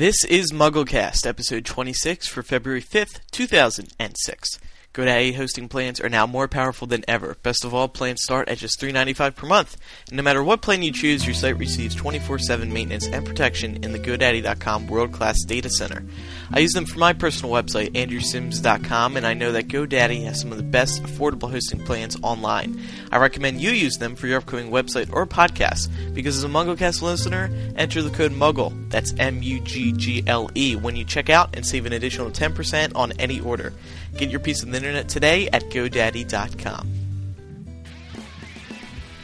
This is MuggleCast, episode 26 for February 5th, 2006. GoDaddy hosting plans are now more powerful than ever. Best of all, plans start at just $3.95 per month. And no matter what plan you choose, your site receives 24-7 maintenance and protection in the GoDaddy.com world-class data center. I use them for my personal website, AndrewSims.com, and I know that GoDaddy has some of the best affordable hosting plans online. I recommend you use them for your upcoming website or podcast, because as a MuggleCast listener, enter the code MUGGLE, that's M-U-G-G-L-E, when you check out and save an additional 10% on any order. Get your piece of the internet today at GoDaddy.com.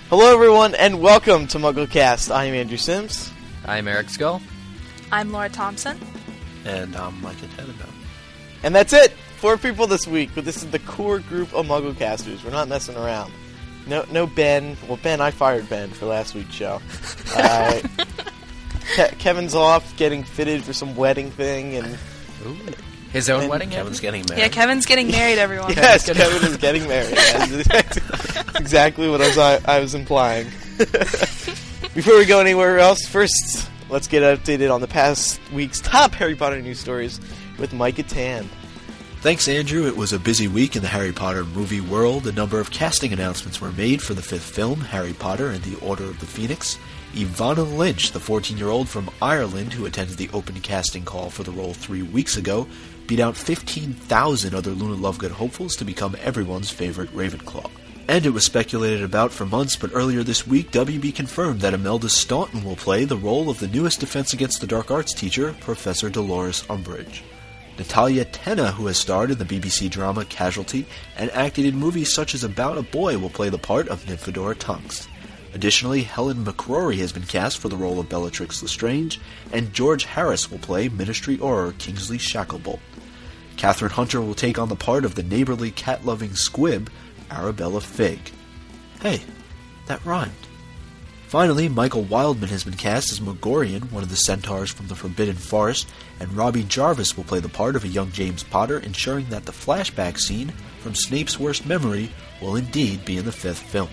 Hello, everyone, and welcome to MuggleCast. I am Andrew Sims. I'm Eric Scull. I'm Laura Thompson. And I'm Micah Tannenbaum. And that's it. Four people this week, but this is the core group of MuggleCasters. We're not messing around. No, no Ben. Well, Ben, I fired Ben for last week's show. Uh, Ke- Kevin's off getting fitted for some wedding thing, and His own And wedding. Kevin's Andrew? getting married. Yeah, Kevin's getting married, everyone. yes, Kevin is getting married. That's exactly- exactly what I was, I was implying. Before we go anywhere else, first let's get updated on the past week's top Harry Potter news stories with Micah Tan. Thanks, Andrew. It was a busy week in the Harry Potter movie world. A number of casting announcements were made for the fifth film, Harry Potter and the Order of the Phoenix. Evanna Lynch, the 14 year old from Ireland who attended the open casting call for the role three weeks ago, beat out 15,000 other Luna Lovegood hopefuls to become everyone's favorite Ravenclaw. And it was speculated about for months, but earlier this week, WB confirmed that Imelda Staunton will play the role of the newest Defense Against the Dark Arts teacher, Professor Dolores Umbridge. Natalia Tena, who has starred in the BBC drama Casualty and acted in movies such as About a Boy, will play the part of Nymphadora Tonks. Additionally, Helen McCrory has been cast for the role of Bellatrix Lestrange, and George Harris will play Ministry Auror Kingsley Shacklebolt. Kathryn Hunter will take on the part of the neighborly cat-loving squib, Arabella Fig. Hey, that rhymed. Finally, Michael Wildman has been cast as Magorian, one of the centaurs from the Forbidden Forest, and Robbie Jarvis will play the part of a young James Potter, ensuring that the flashback scene from Snape's worst memory will indeed be in the fifth film.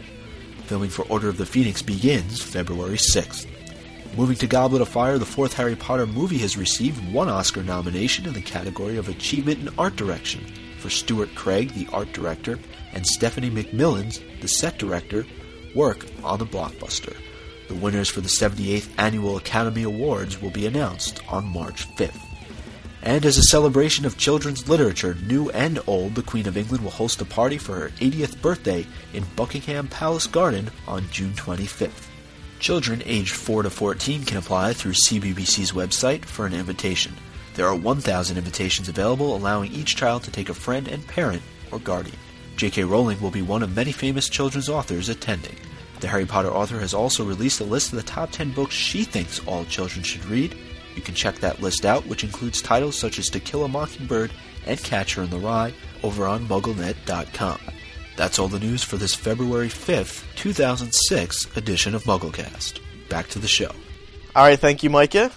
Filming for Order of the Phoenix begins February 6th. Moving to Goblet of Fire, the fourth Harry Potter movie has received one Oscar nomination in the category of Achievement in Art Direction for Stuart Craig, the art director, and Stephenie McMillan's, the set director, work on the blockbuster. The winners for the 78th Annual Academy Awards will be announced on March 5th. And as a celebration of children's literature, new and old, the Queen of England will host a party for her 80th birthday in Buckingham Palace Garden on June 25th. Children aged 4 to 14 can apply through CBBC's website for an invitation. There are 1,000 invitations available, allowing each child to take a friend and parent or guardian. J.K. Rowling will be one of many famous children's authors attending. The Harry Potter author has also released a list of the top 10 books she thinks all children should read. You can check that list out, which includes titles such as To Kill a Mockingbird and Catcher in the Rye, over on MuggleNet.com. That's all the news for this February 5th, 2006 edition of MuggleCast. Back to the show. All right, thank you, Micah.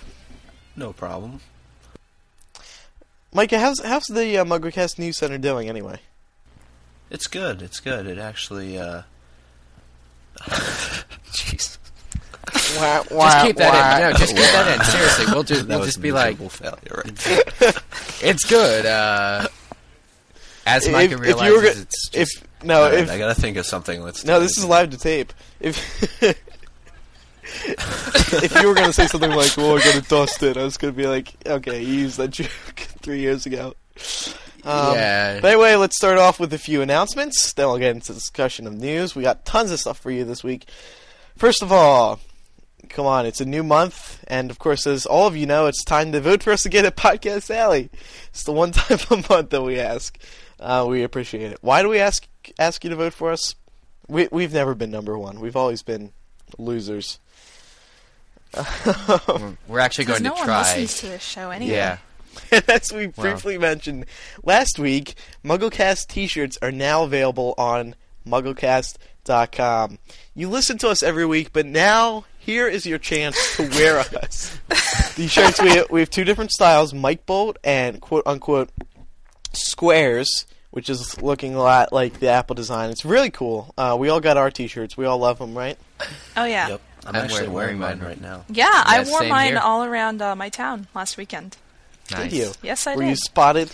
No problem. Micah, how's how's the uh, MuggleCast News Center doing anyway? It's good. It's good. It actually, uh. Jeez. Wah, Just keep that in. No, just keep that in. Seriously, we'll just we'll just be like, miserable failure right it's good. Uh, as If- Micah if realizes, you were go- it's If just no, Alright, if I gotta think of something. Let's. no, this is live to tape. If if you were gonna say something like, "Well, we're gonna dust it," I was gonna be like, "Okay, you used that joke three years ago." Um, yeah. But anyway, let's start off with a few announcements. Then we'll get into discussion of news. We got tons of stuff for you this week. First of all, come on, it's a new month, and of course, as all of you know, it's time to vote for us again at Podcast Alley. It's the one time a month that we ask. Uh, we appreciate it. Why do we ask ask you to vote for us? We we've never been number one. We've always been losers. We're- We're actually Because going no to one try. listens to this show anyway. Yeah. As we briefly mentioned last week, MuggleCast t-shirts are now available on MuggleCast.com. You listen to us every week, but now here is your chance to wear us. These shirts we we have two different styles: Mike Bolt and quote unquote squares, which is looking a lot like the Apple design. It's really cool. Uh, we all got our t-shirts. We all love them, right? Oh yeah. Yep. I'm, I'm actually wearing- wearing wearing mine mine. right now. Yeah, I wore mine here. all around uh, my town last weekend. Nice. Did you? Yes, I Were did. Were you spotted?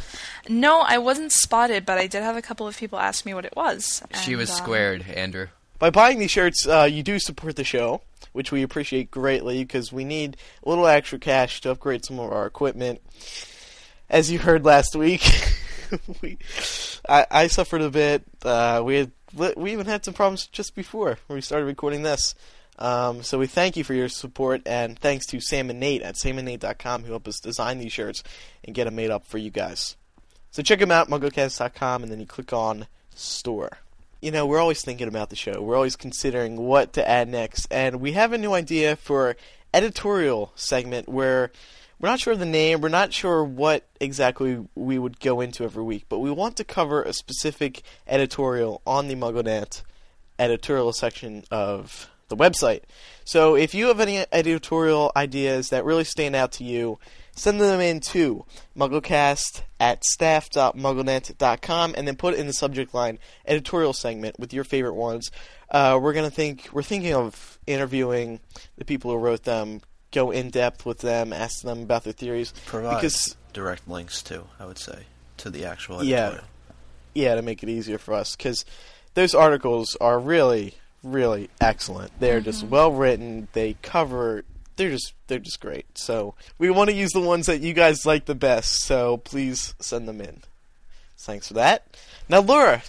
No, I wasn't spotted, but I did have a couple of people ask me what it was. She was um, squared, Andrew. By buying these shirts, uh, you do support the show, which we appreciate greatly because we need a little extra cash to upgrade some of our equipment. As you heard last week, we, I, I suffered a bit. Uh, we had we even had some problems just before we started recording this. Um, so we thank you for your support, and thanks to Sam and Nate at samandnate.com who helped us design these shirts and get them made up for you guys. So check them out, MuggleCast.com, and then you click on Store. You know, we're always thinking about the show. We're always considering what to add next, and we have a new idea for editorial segment where we're not sure of the name, we're not sure what exactly we would go into every week, but we want to cover a specific editorial on the MuggleNet editorial section of the website. So if you have any editorial ideas that really stand out to you, send them in to mugglecast at staff.mugglenet.com and then put in the subject line editorial segment with your favorite ones. Uh, we're gonna think we're thinking of interviewing the people who wrote them, go in depth with them, ask them about their theories. Provide Because direct links to, I would say, to the actual Yeah. editorial. yeah, to make it easier for us because those articles are really, really excellent. They're just well written. They cover. They're just they're just great. So we want to use the ones that you guys like the best. So please send them in. Thanks for that. Now, Laura,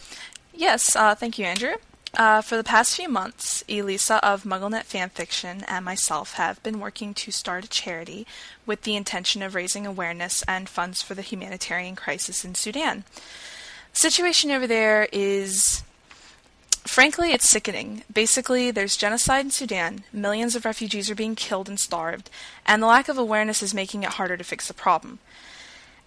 Yes, uh, thank you, Andrew. Uh, for the past few months, Elisa of MuggleNet Fanfiction and myself have been working to start a charity with the intention of raising awareness and funds for the humanitarian crisis in Sudan. The situation over there is, frankly, it's sickening. Basically, there's genocide in Sudan, millions of refugees are being killed and starved, and the lack of awareness is making it harder to fix the problem.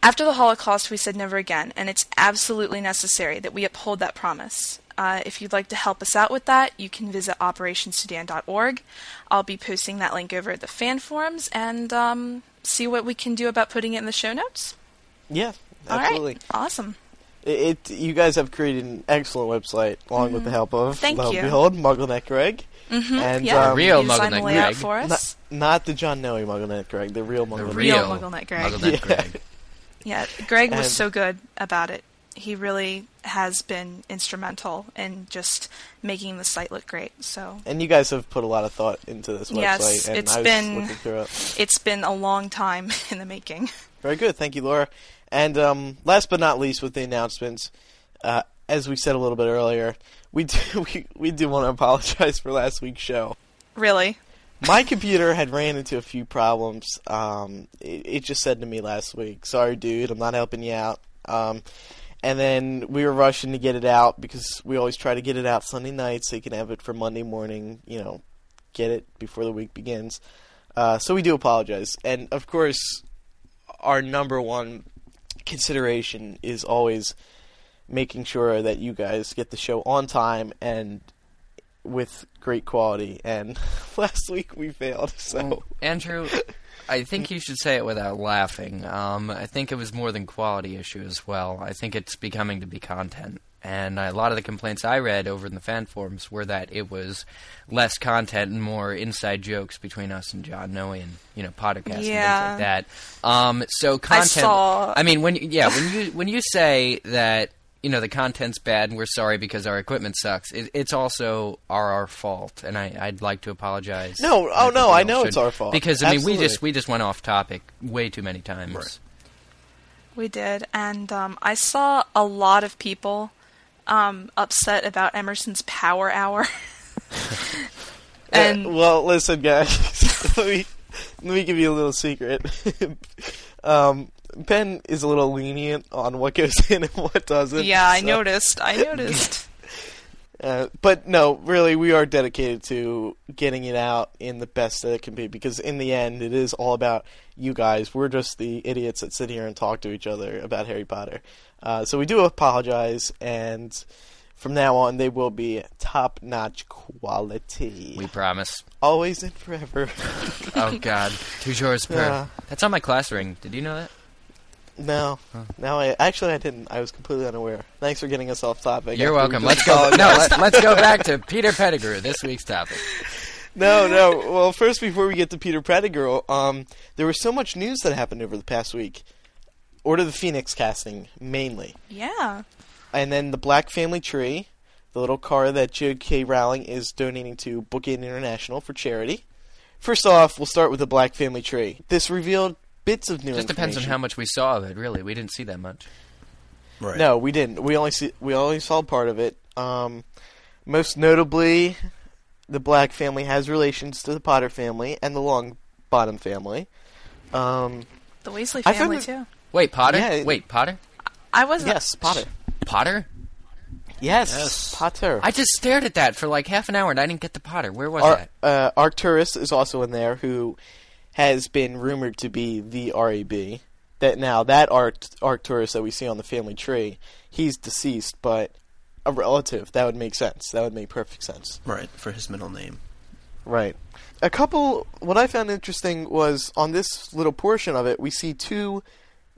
After the Holocaust, we said never again, and it's absolutely necessary that we uphold that promise. Uh, if you'd like to help us out with that, you can visit operationsudan.org. I'll be posting that link over at the fan forums and um, see what we can do about putting it in the show notes. yeah, All right. absolutely. Awesome. It, it you guys have created an excellent website along with the help of Mm-hmm. Thank lo and you. behold MuggleNet Greg. Mm-hmm. And, yeah, um, Real the MuggleNet layout Greg. for Not, us. not the John Noe MuggleNet Greg, the real The MuggleNet. real real MuggleNet Greg. MuggleNet Yeah. Greg. Yeah, Greg was And- so good about it. He really has been instrumental in just making the site look great. So And you guys have put a lot of thought into this website, Yes, and it's been- it. it's been a long time in the making. Very good, thank you, Laura. And um, last but not least, with the announcements, uh, as we said a little bit earlier, we do we, we do want to apologize for last week's show. Really? My computer had ran into a few problems. Um, it, it just said to me last week, "Sorry, dude, I'm not helping you out." Um, and then we were rushing to get it out because we always try to get it out Sunday night so you can have it for Monday morning. You know, get it before the week begins. Uh, so we do apologize, and of course, our number one consideration is always making sure that you guys get the show on time and with great quality. And last week we failed, so Andrew, I think you should say it without laughing. Um, I think it was more than quality issue as well. I think it's becoming to be content. And a lot of the complaints I read over in the fan forums were that it was less content and more inside jokes between us and John Noe and you know podcast Yeah. and things like that. Um, so content. I, saw- I mean, when you, yeah, when you when you say that you know the content's bad and we're sorry because our equipment sucks, it, it's also our our fault, and I, I'd like to apologize. No, And oh, no, I know should. it's our fault. because I mean we just we just went off topic way too many times. Right. We did, and um, I saw a lot of people um, upset about Emerson's Power Hour. and Uh, well, listen, guys. let me let me give you a little secret. um, Ben is a little lenient on what goes in and what doesn't. yeah, I so- noticed. I noticed. Uh, but no, really, we are dedicated to getting it out in the best that it can be because in the end, it is all about you guys. We're just the idiots that sit here and talk to each other about Harry Potter. Uh, so we do apologize, and from now on, they will be top notch quality. We promise. Always and forever. Oh God, toujours pur. Yeah. That's on my class ring. Did you know that? No, no, I actually I didn't. I was completely unaware. Thanks for getting us off topic. You're after we welcome. Let's go. No, let, let's go back to Peter Pettigrew. This week's topic. no, no. Well, first, before we get to Peter Pettigrew, um, there was so much news that happened over the past week. Order of the Phoenix casting, mainly. Yeah. And then the Black Family Tree, the little car that J.K. Rowling is donating to Book Aid International for charity. First off, we'll start with the Black Family Tree. This revealed bits of new Just depends on how much we saw of it. Really, we didn't see that much. Right. No, we didn't. We only see we only saw part of it. Um, most notably, the Black family has relations to the Potter family and the Longbottom family. Um, The Weasley I found family it- too. Wait, Potter. Yeah, Wait, Potter. I wasn't. yes, Potter. Potter. Yes, Yes. Potter. I just stared at that for like half an hour and I didn't get the Potter. Where was Ar- that? uh, Arcturus is also in there, who has been rumored to be the RAB. That now that Arct- Arcturus that we see on the family tree, he's deceased, but a relative. That would make sense. That would make perfect sense. Right, for his middle name. Right. A couple. What I found interesting was on this little portion of it, we see two,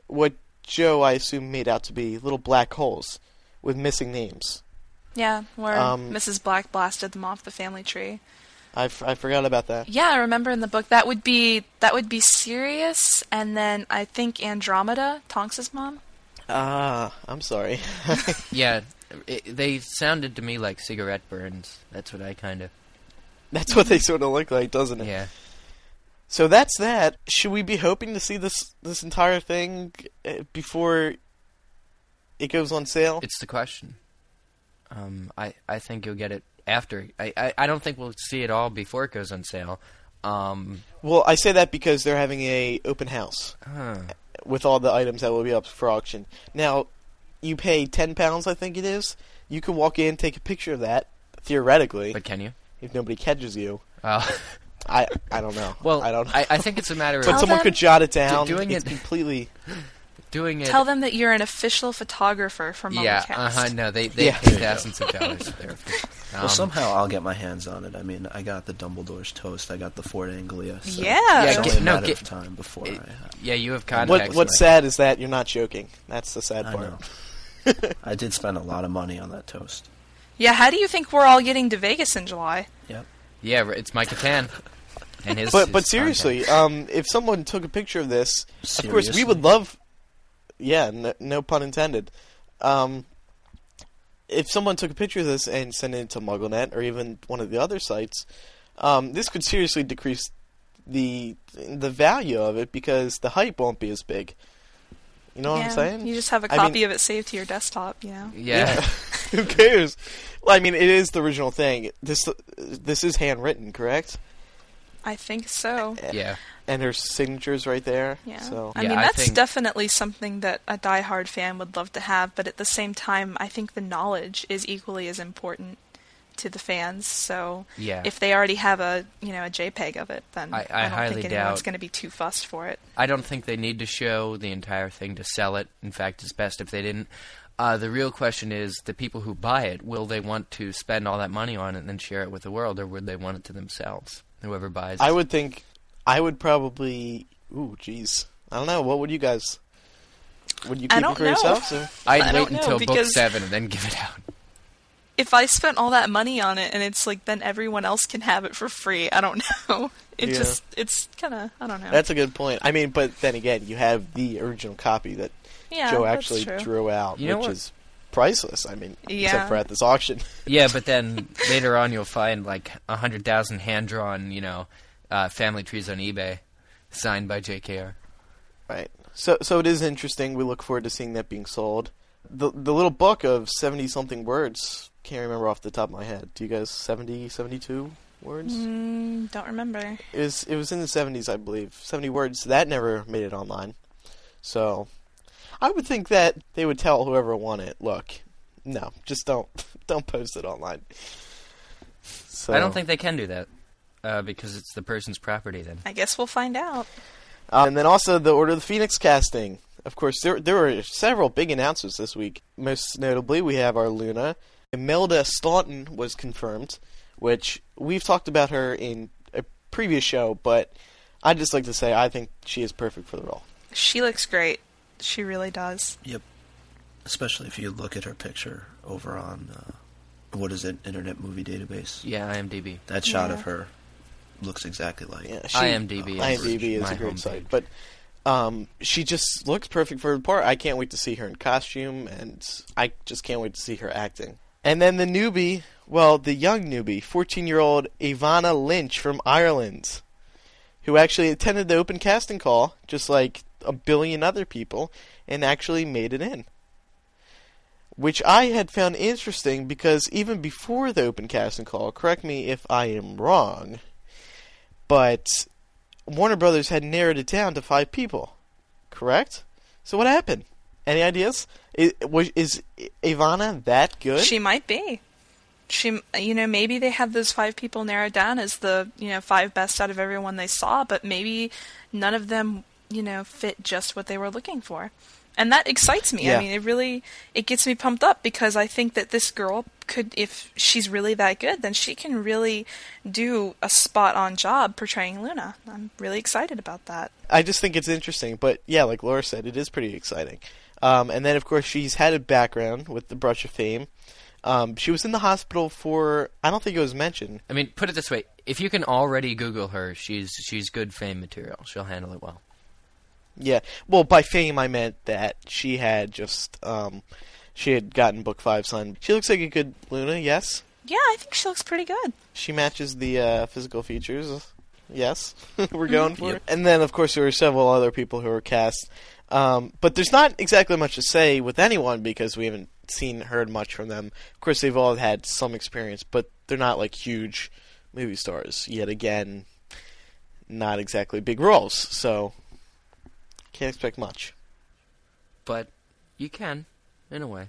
what Jo I assume made out to be little black holes with missing names. Yeah, where Um, Mrs. Black blasted them off the family tree. I, f- I forgot about that. Yeah, I remember in the book that would be that would be Sirius, and then I think Andromeda, Tonks's mom. Ah, I'm sorry. Yeah, it, they sounded to me like cigarette burns. That's what I kind of. That's what they sort of look like, doesn't it? Yeah. So that's that. Should we be hoping to see this this entire thing uh, before it goes on sale? It's the question. Um, I I think you'll get it after. I, I I don't think we'll see it all before it goes on sale. Um, Well, I say that because they're having a open house huh. with all the items that will be up for auction. Now, you pay ten pounds, I think it is. You can walk in, take a picture of that. Theoretically, But can you? if nobody catches you, Uh, I I don't know. well, I don't. I, I think it's a matter of. but someone them- could jot it down. doing it's it- completely. doing it. Tell them that you're an official photographer for yeah, MuggleCast. uh huh. No, they they Yeah. pay thousands of dollars for there. Um, well, somehow I'll get my hands on it. I mean, I got the Dumbledore's toast. I got the Ford Anglia. So Yeah. Yeah, It's get- a no, matter get- of time before it- I. yeah, you have contacts. What what's like- sad is that you're not joking. That's the sad I part. know. I did spend a lot of money on that toast. Yeah, how do you think we're all getting to Vegas in July? Yep. Yeah, it's Mike Catan. And his, But but seriously, um, if someone took a picture of this, of course we would love. Yeah, no, no pun intended. Um, if someone took a picture of this and sent it to MuggleNet or even one of the other sites, um, this could seriously decrease the the value of it because the hype won't be as big. You know what I'm saying? You just have a copy mean- of it saved to your desktop, you know? yeah. Who cares? Well, I mean, it is the original thing. This this is handwritten, correct? I think so. yeah. And her signature's right there. Yeah. So I Yeah, mean, I that's think- definitely something that a diehard fan would love to have, but at the same time, I think the knowledge is equally as important to the fans. So Yeah. if they already have a, you know, a JPEG of it, then I- I don't highly think anyone's going to be too fussed for it. I don't think they need to show the entire thing to sell it. In fact, it's best if they didn't. Uh, the real question is the people who buy it, will they want to spend all that money on it and then share it with the world, or would they want it to themselves? Whoever buys I would think, I would probably. Ooh, jeez. I don't know. What would you guys? Would you keep it don't for know. yourselves? Or? I'd I wait don't know, until book because- seven and then give it out. If I spent all that money on it and it's like then everyone else can have it for free, I don't know. It Yeah. just, it's kind of, I don't know. That's a good point. I mean, but then again, you have the original copy that yeah, Jo that's actually true. drew out, You know which what? is priceless. I mean, Yeah. except for at this auction. Yeah, but then later on you'll find like a hundred thousand hand drawn, you know, uh, family trees on eBay, signed by JKR. Right. So so it is interesting. We look forward to seeing that being sold. The the little book of 70 something words, can't remember off the top of my head. Do you guys 70 72 words? Mm, don't remember. It was it was in the 70s, I believe. 70 words. That never made it online. So I would think that they would tell whoever won it, look, no, just don't don't post it online. So I don't think they can do that uh, because it's the person's property. Then I guess we'll find out. Uh, and then also the Order of the Phoenix casting. Of course, there there were several big announcements this week. Most notably, we have our Luna. Imelda Staunton was confirmed, which we've talked about her in a previous show, but I'd just like to say I think she is perfect for the role. She looks great. She really does. Yep. Especially if you look at her picture over on uh, what is it, Internet Movie Database. yeah, IMDb. That shot Yeah. of her looks exactly like. Yeah, IMDb is IMDb is my a great site, but um, she just looks perfect for the part. I can't wait to see her in costume, and I just can't wait to see her acting. And then the newbie, well, the young newbie, 14-year-old Evanna Lynch from Ireland, who actually attended the open casting call, just like a billion other people, and actually made it in. Which I had found interesting because even before the open casting call, correct me if I am wrong, but Warner Brothers had narrowed it down to five people, correct? So what happened? Any ideas? Is, is Evanna that good? She might be. She, you know, maybe they had those five people narrowed down as the, you know, five best out of everyone they saw, but maybe none of them, you know, fit just what they were looking for. And that excites me. Yeah. I mean, it really, it gets me pumped up because I think that this girl could, if she's really that good, then she can really do a spot on job portraying Luna. I'm really excited about that. I just think it's interesting, but yeah, like Laura said, it is pretty exciting. Um, and then, of course, she's had a background with the Brush of Fame. Um, she was in the hospital for I don't think it was mentioned. I mean, put it this way: if you can already Google her, she's she's good fame material. She'll handle it well. Yeah, well, by fame I meant that she had just um, she had gotten book five signed. She looks like a good Luna. Yes, Yeah, I think she looks pretty good. she matches the uh, physical features. Yes, we're going for Yep. it. And then, of course, there were several other people who were cast. Um, but there's not exactly much to say with anyone because we haven't seen heard much from them. Of course, they've all had some experience, but they're not like huge movie stars yet. Again, not exactly big roles, so can't expect much. But you can, in a way.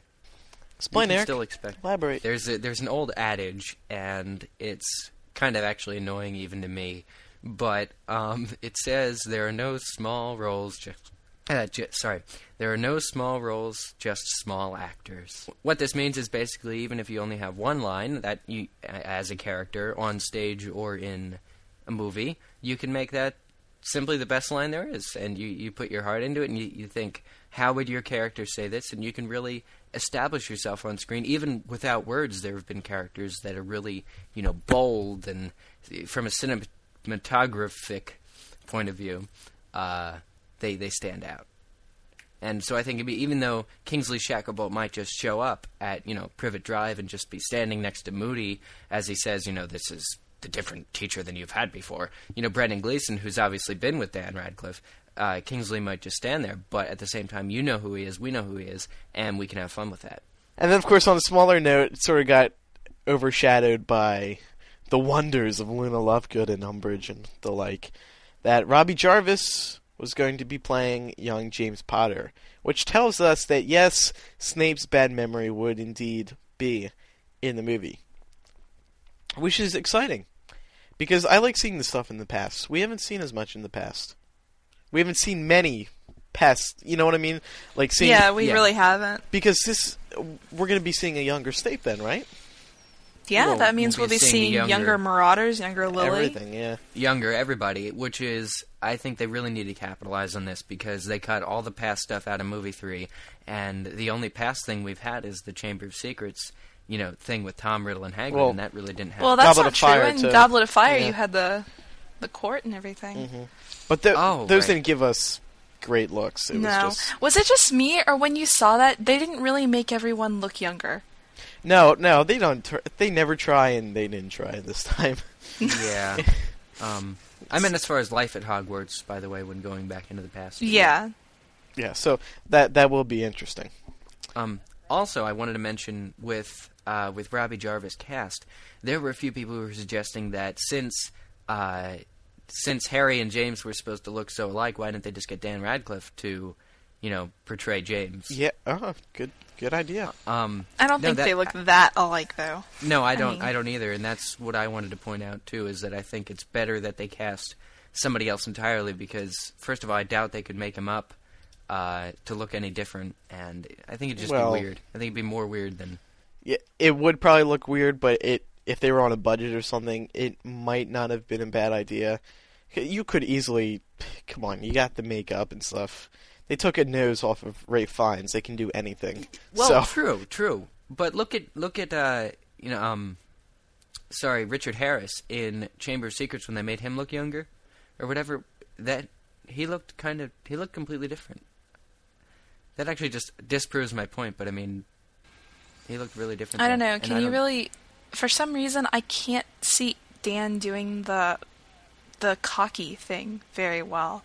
Explain, you can Eric. still expect. Elaborate. There's a, there's an old adage, and it's kind of actually annoying even to me. But um, it says there are no small roles. Just, uh, ju- sorry, there are no small roles, just small actors. What this means is basically, even if you only have one line that you, as a character on stage or in a movie, you can make that simply the best line there is, and you, you put your heart into it, and you, you think, how would your character say this? And you can really establish yourself on screen, even without words. There have been characters that are really, you know, bold, and from a cinematographic point of view, uh, they they stand out. And so I think be, even though Kingsley Shacklebolt might just show up at you know Privet Drive and just be standing next to Moody as he says, you know, this is the different teacher than you've had before. You know, Brendan Gleeson, who's obviously been with Dan Radcliffe, uh, Kingsley might just stand there, but at the same time, you know who he is, we know who he is, and we can have fun with that. And then, of course, on a smaller note, it sort of got overshadowed by the wonders of Luna Lovegood and Umbridge and the like. That Robbie Jarvis was going to be playing young James Potter, which tells us that yes, Snape's bad memory would indeed be in the movie, which is exciting because I like seeing the stuff in the past. We haven't seen as much in the past. We haven't seen many past. You know what I mean? Like seeing yeah, we yeah. really haven't. because this we're going to be seeing a younger state then, right? Yeah, Well, that means we'll we'll be be seeing seeing younger- younger Marauders, younger Lily. Everything, yeah. younger everybody, which is I think they really need to capitalize on this because they cut all the past stuff out of movie three, and the only past thing we've had is the Chamber of Secrets, you know, thing with Tom Riddle and Hagrid, Well- and that really didn't happen. Well, that's Goblet not of true. Fire, In too. Goblet of Fire, Yeah. you had the the court and everything. But th- Oh, those right. didn't give us great looks. It no, was just was it just me, or when you saw that they didn't really make everyone look younger? no, no. They don't. Tr- they never try, and they didn't try this time. yeah. Um, I meant as far as life at Hogwarts, by the way, when going back into the past. Yeah, yeah, so that that will be interesting. Um, also, I wanted to mention with uh, with Robbie Jarvis cast, there were a few people who were suggesting that since uh, since Harry and James were supposed to look so alike, why didn't they just get Dan Radcliffe to, you know, portray James? Yeah. Oh, good. Good idea. Um, I don't no, think that- they look that alike though. No, I I don't. mean- I don't either, and that's what I wanted to point out too. Is that I think it's better that they cast somebody else entirely because, first of all, I doubt they could make him up uh, to look any different, and I think it'd just Well- be weird. I think it'd be more weird than Yeah, it would probably look weird, but it if they were on a budget or something, it might not have been a bad idea. You could easily, come on, you got the makeup and stuff. They took a nose off of Ralph Fiennes. They can do anything. Well, so, true, true. But look at look at uh, you know um, sorry, Richard Harris in Chamber of Secrets when they made him look younger, or whatever. That he looked kind of he looked completely different. That actually just disproves my point, but I mean, he looked really different. I don't know. Can you really? For some reason, I can't see Dan doing the the cocky thing very well.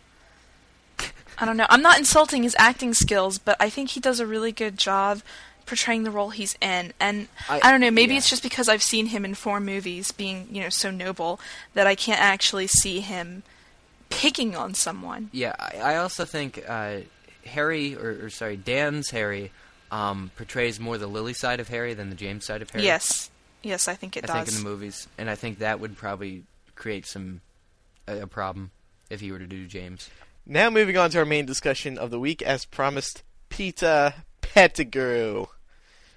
I don't know. I'm not insulting his acting skills, but I think he does a really good job portraying the role he's in. And I, I- don't know. Maybe yeah. it's just because I've seen him in four movies, being you know so noble that I can't actually see him picking on someone. Yeah, I, I also think uh, Harry, or, or sorry, Dan's Harry, um, portrays more the Lily side of Harry than the James side of Harry. Yes, yes, I think it I does. I think in the movies, and I think that would probably create some a, a problem if he were to do James. Now moving on to our main discussion of the week, as promised, Peter Pettigrew.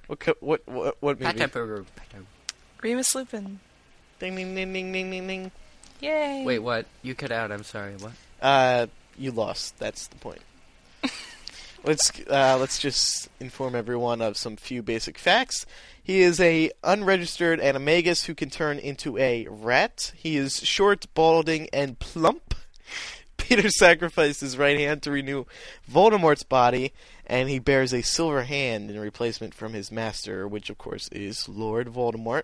What co- what what what movie? Patapuru- Patapuru. Remus Lupin. Ding ding ding ding ding ding ding. Yay! Wait, what? You cut out. I'm sorry. What? Uh, you lost. That's the point. let's uh, let's just inform everyone of some few basic facts. He is a unregistered animagus who can turn into a rat. He is short, balding, and plump. Peter sacrificed his right hand to renew Voldemort's body, and he bears a silver hand in replacement from his master, which of course is Lord Voldemort.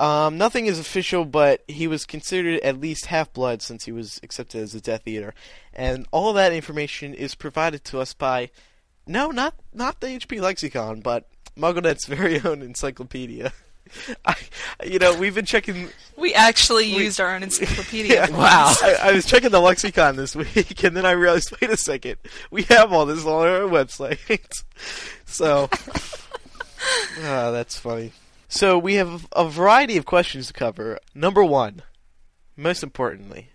Um, nothing is official, but he was considered at least half blood since he was accepted as a Death Eater, and all that information is provided to us by no, not not the HP lexicon, but MuggleNet's very own encyclopedia. I, you know, we've been checking. We actually We- used our own encyclopedia. Yeah. Wow. I, I was checking the lexicon this week, and then I realized, wait a second, we have all this on our website. so, ah, that's funny. So we have a variety of questions to cover. Number one, most importantly,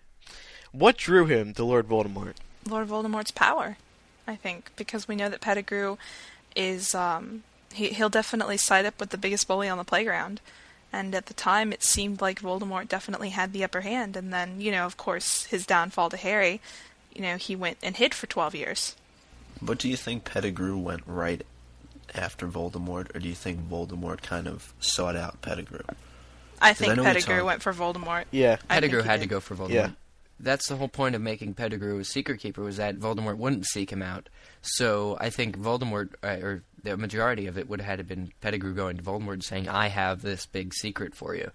what drew him to Lord Voldemort? Lord Voldemort's power, I think, because we know that Pettigrew is um, he he'll definitely side up with the biggest bully on the playground. And at the time, it seemed like Voldemort definitely had the upper hand. And then, you know, of course, his downfall to Harry, you know, he went and hid for 12 years. But do you think Pettigrew went right after Voldemort, or do you think Voldemort kind of sought out Pettigrew? I I think know we Pettigrew talked- went for Voldemort. Yeah, Pettigrew had to go for Voldemort. Yeah. That's the whole point of making Pettigrew a secret keeper was that Voldemort wouldn't seek him out. So I think Voldemort, uh, or the majority of it, would have had to been Pettigrew going to Voldemort and saying, "I have this big secret for you."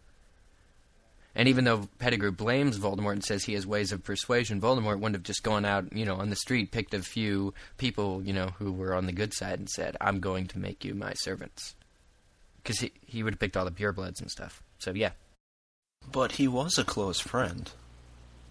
And even though Pettigrew blames Voldemort and says he has ways of persuasion, Voldemort wouldn't have just gone out, you know, on the street, picked a few people, you know, who were on the good side and said, "I'm going to make you my servants," because he he would have picked all the purebloods and stuff. So yeah, But he was a close friend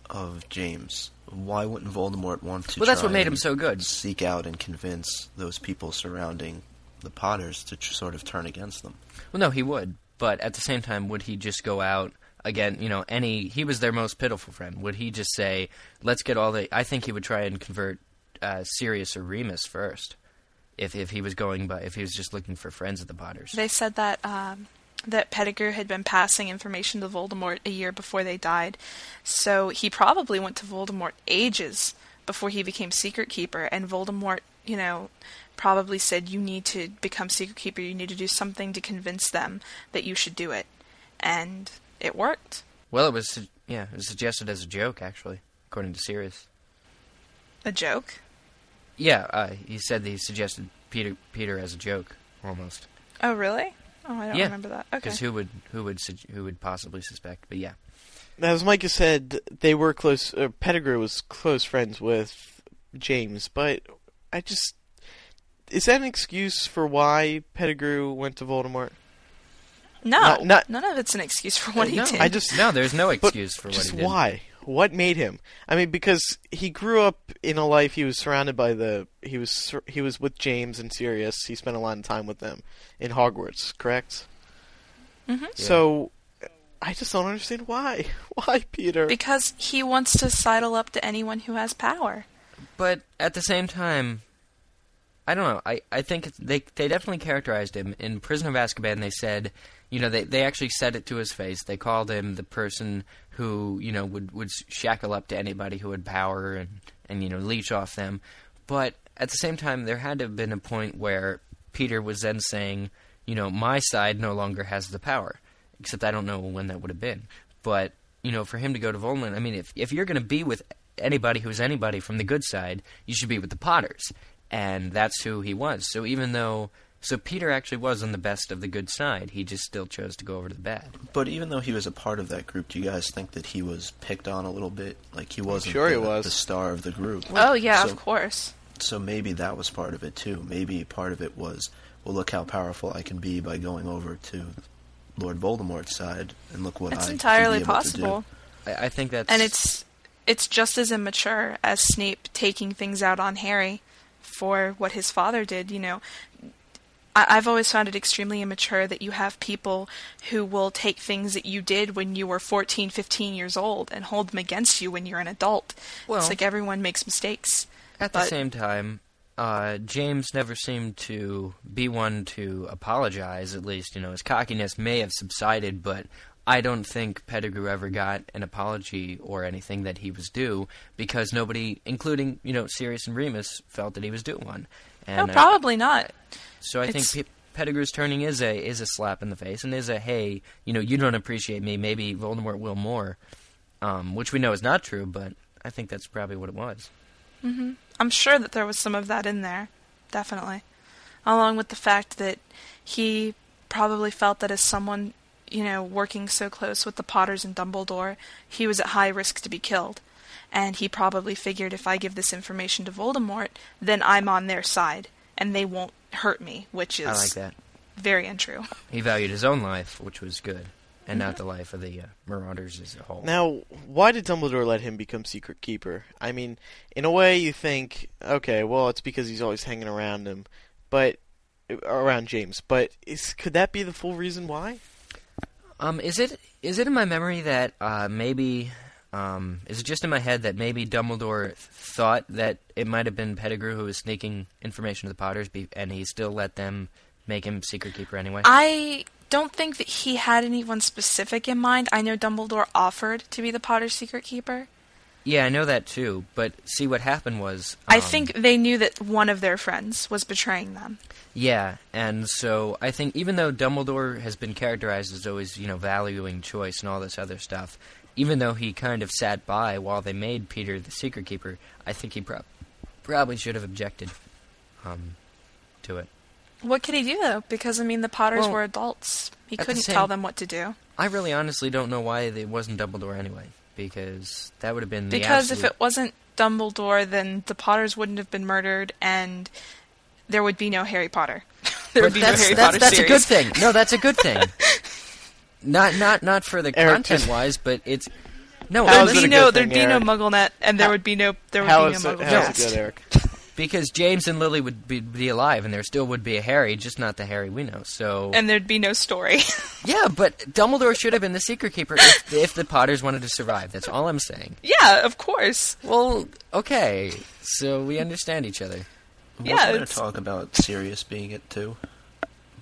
of James. Why wouldn't Voldemort want to? well, that's what made him so good. Seek out and convince those people surrounding the Potters to tr- sort of turn against them. Well, no, he would, but at the same time, would he just go out again? You know, any he was their most pitiful friend. Would he just say, "Let's get all the"? I think he would try and convert uh, Sirius or Remus first, if if he was going by if he was just looking for friends at the Potters. They said that um, that Pettigrew had been passing information to Voldemort a year before they died, so he probably went to Voldemort ages before he became Secret Keeper, and Voldemort, you know, probably said, "You need to become Secret Keeper. You need to do something to convince them that you should do it," and it worked. Well, it was yeah, it was suggested as a joke actually, according to Sirius. A joke. Yeah, uh, he said that he suggested Peter Peter as a joke almost. Oh, really? Oh, I don't Yeah, remember that. Okay. Because who would who would sug- who would possibly suspect? But yeah, as Micah said, they were close. Uh, Pettigrew was close friends with James, but I just is that an excuse for why Pettigrew went to Voldemort? No, Not- not- none of it's an excuse for what he no, did. I just no, there's no But excuse for what just he did. why? What made him? I mean, because he grew up in a life he was surrounded by the he was he was with James and Sirius. He spent a lot of time with them in Hogwarts, correct? Mhm. So I just don't understand why. Why, Peter? because he wants to sidle up to anyone who has power. But at the same time, I don't know. I, I think they they definitely characterized him in Prisoner of Azkaban. They said, you know, they they actually said it to his face. They called him the person who you know would would shackle up to anybody who had power and and you know leech off them. But at the same time, there had to have been a point where Peter was then saying, you know, my side no longer has the power. except I don't know when that would have been. But you know, for him to go to Voldemort, I mean, if if you're going to be with anybody who's anybody from the good side, you should be with the Potters, and that's who he was. So even though, so Peter actually was on the best of the good side, he just still chose to go over to the bad. But even though he was a part of that group, do you guys think that he was picked on a little bit? Like he wasn't sure he was. the star of the group. Oh yeah, So- of course. So maybe that was part of it too. Maybe part of it was, well, look how powerful I can be by going over to Lord Voldemort's side, and look what It's I can entirely be able to do. It's entirely possible. I, I think that's And it's it's just as immature as Snape taking things out on Harry for what his father did, you know. I've always found it extremely immature that you have people who will take things that you did when you were 14, 15 years old and hold them against you when you're an adult. Well- it's like everyone makes mistakes. At the same time, uh, James never seemed to be one to apologize. At least, you know, his cockiness may have subsided, but I don't think Pettigrew ever got an apology or anything that he was due because nobody, including you know Sirius and Remus, felt that he was due one. No, And uh, probably not. so I think it's- Pe- Pettigrew's turning is a is a slap in the face and is a hey, you know, you don't appreciate me. Maybe Voldemort will more, um, which we know is not true, but I think that's probably what it was. I'm sure that there was some of that in there, definitely. Along with the fact that he probably felt that as someone, you know, working so close with the Potters and Dumbledore, he was at high risk to be killed. And he probably figured if I give this information to Voldemort, then I'm on their side, and they won't hurt me, which is I like that. very untrue. He valued his own life, which was good, and not the life of the uh, Marauders as a whole. Now, why did Dumbledore let him become Secret Keeper? I mean, in a way, you think, okay, well, it's because he's always hanging around him, but around James. But is could that be the full reason why? Um, is it is it in my memory that uh, maybe um, is it just in my head that maybe Dumbledore thought that it might have been Pettigrew who was sneaking information to the Potters, be- and he still let them make him secret keeper anyway? I don't think that he had anyone specific in mind. I know Dumbledore offered to be the Potter's secret keeper. Yeah, I know that too. But see, what happened was I um, think they knew that one of their friends was betraying them. Yeah, and so I think even though Dumbledore has been characterized as always, you know, valuing choice and all this other stuff, even though he kind of sat by while they made Peter the secret keeper, I think he prob- probably should have objected um, to it. What could he do though? Because I mean, the Potters Well, were adults. He couldn't same- tell them what to do. I really honestly don't know why it wasn't Dumbledore anyway, because that would have been the Because if it wasn't Dumbledore, then the Potters wouldn't have been murdered, and there would be no Harry Potter. there would be that's, no Harry that's, Potter that's a good thing. No, that's a good thing. not not not for the Eric, content wise, but it's no. There'd be no, good there'd thing, be no MuggleNet, and there How- would be no, there would be is no it, MuggleCast. how's it good, Eric? because James and Lily would be, be alive, and there still would be a Harry, just not the Harry we know. So and there'd be no story. yeah, but Dumbledore should have been the secret keeper if, if the Potters wanted to survive. That's all I'm saying. yeah, of course. Well, okay, so we understand each other. Yeah, Wasn't there it's- talk about Sirius being it too?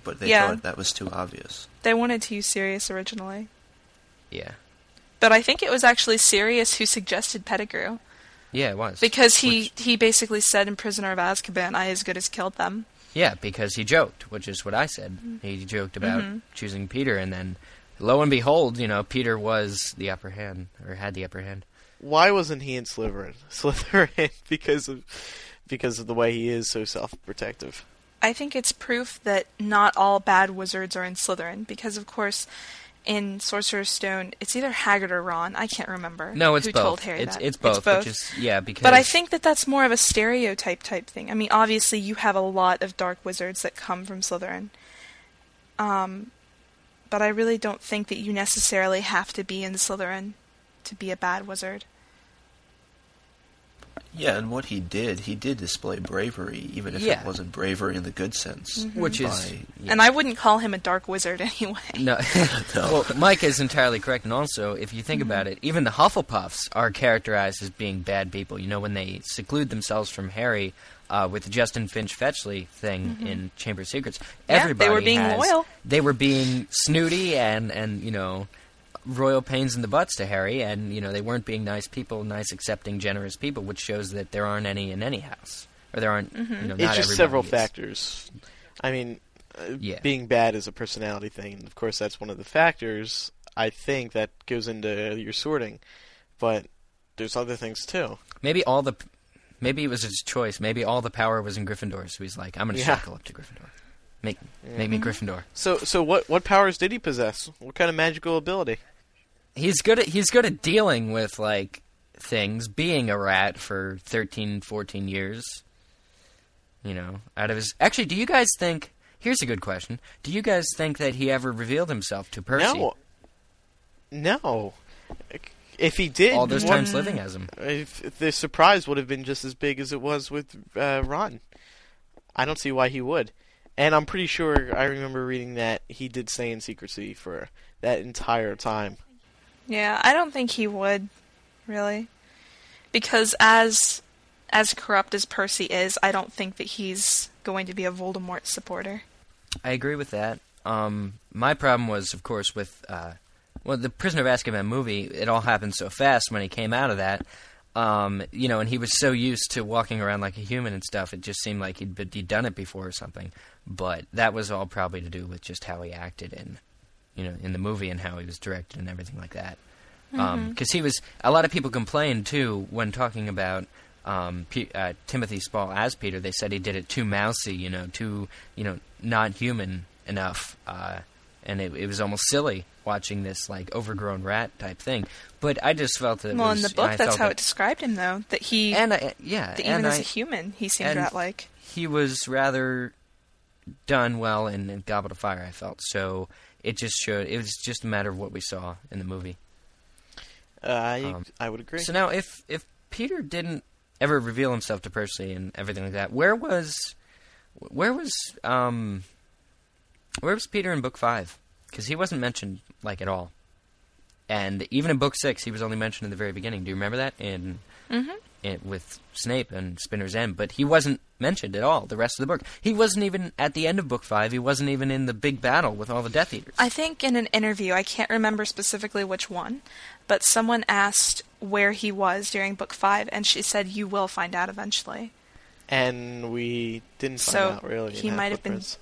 But they Yeah. thought that was too obvious. They wanted to use Sirius originally, Yeah, but I think it was actually Sirius who suggested Pettigrew. Yeah, it was Because he, Which- he basically said in Prisoner of Azkaban, I as good as killed them. yeah, because he joked, which is what I said. Mm-hmm. He joked about mm-hmm. choosing Peter, and then lo and behold, you know, Peter was the upper hand or had the upper hand. Why wasn't he in Slytherin? Slytherin because of because of the way he is so self-protective. I think it's proof that not all bad wizards are in Slytherin, because of course, in Sorcerer's Stone, it's either Hagrid or Ron. I can't remember. No, it's who both. told Harry it's that. it's both, which is yeah, because But I think that that's more of a stereotype type thing. I mean, obviously, you have a lot of dark wizards that come from Slytherin. Um, but I really don't think that you necessarily have to be in Slytherin to be a bad wizard. Yeah, and what he did, he did display bravery, even if Yeah. it wasn't bravery in the good sense. which is by- yeah. And I wouldn't call him a dark wizard anyway. No. well, Mike is entirely correct, and also, if you think about it, even the Hufflepuffs are characterized as being bad people. You know, when they seclude themselves from Harry uh, with the Justin Finch Fletchley thing in Chamber of Secrets, Mm-hmm. Yeah, they were being has- loyal. They were being snooty and and you know. Royal pains in the butts to Harry, and you know they weren't being nice people, nice, accepting, generous people, which shows that there aren't any in any house, or there aren't. You know, It's just several is. factors. I mean, uh, Yeah. being bad is a personality thing. And of course, that's one of the factors I think that goes into your sorting. But there's other things too. Maybe all the, maybe it was his choice. Maybe all the power was in Gryffindor, so he's like, I'm gonna Yeah. shackle up to Gryffindor. Make make me Gryffindor. So, so what what powers did he possess? What kind of magical ability? He's good at he's good at dealing with like things. Being a rat for 13, 14 years. You know, out of his. Actually, do you guys think? Here's a good question. Do you guys think that he ever revealed himself to Percy? No, no. If he did, All those times living as him. if, if the surprise would have been just as big as it was with uh, Ron. I don't see why he would. And I'm pretty sure I remember reading that he did stay in secrecy for that entire time. Yeah, I don't think he would, really, because as as corrupt as Percy is, I don't think that he's going to be a Voldemort supporter. I agree with that. Um, my problem was, of course, with uh, well, the Prisoner of Azkaban movie. It all happened so fast when he came out of that. Um, you know, and he was so used to walking around like a human and stuff. It just seemed like he'd he'd done it before or something. But that was all probably to do with just how he acted in, you know, in the movie and how he was directed and everything like that. Because he was, a lot of people complained too when talking about um, P- uh, Timothy Spall as Peter. They said he did it too mousy, you know, too, you know, not human enough, uh, and it, it was almost silly watching this like overgrown rat type thing. But I just felt that. it well, was, in the book, that's how that- it described him, though. That he, And I, yeah, that and even as I, a human, he seemed rat-like. he was rather done well in, in Goblet of Fire. I felt so. It just showed. It was just a matter of what we saw in the movie. Uh, I Um, I would agree. So now, if if Peter didn't ever reveal himself to Percy and everything like that, where was where was um where was Peter in Book Five? Because he wasn't mentioned like at all, and even in Book Six, he was only mentioned in the very beginning. Do you remember that in? Mhm. in with Snape and Spinner's End, but he wasn't mentioned at all the rest of the book. He wasn't even at the end of book five. He wasn't even in the big battle with all the Death Eaters. I think in an interview, I can't remember specifically which one, but someone asked where he was during book five, and she said, "You will find out eventually." and we didn't find So, out really. in he might have been- Half-Blood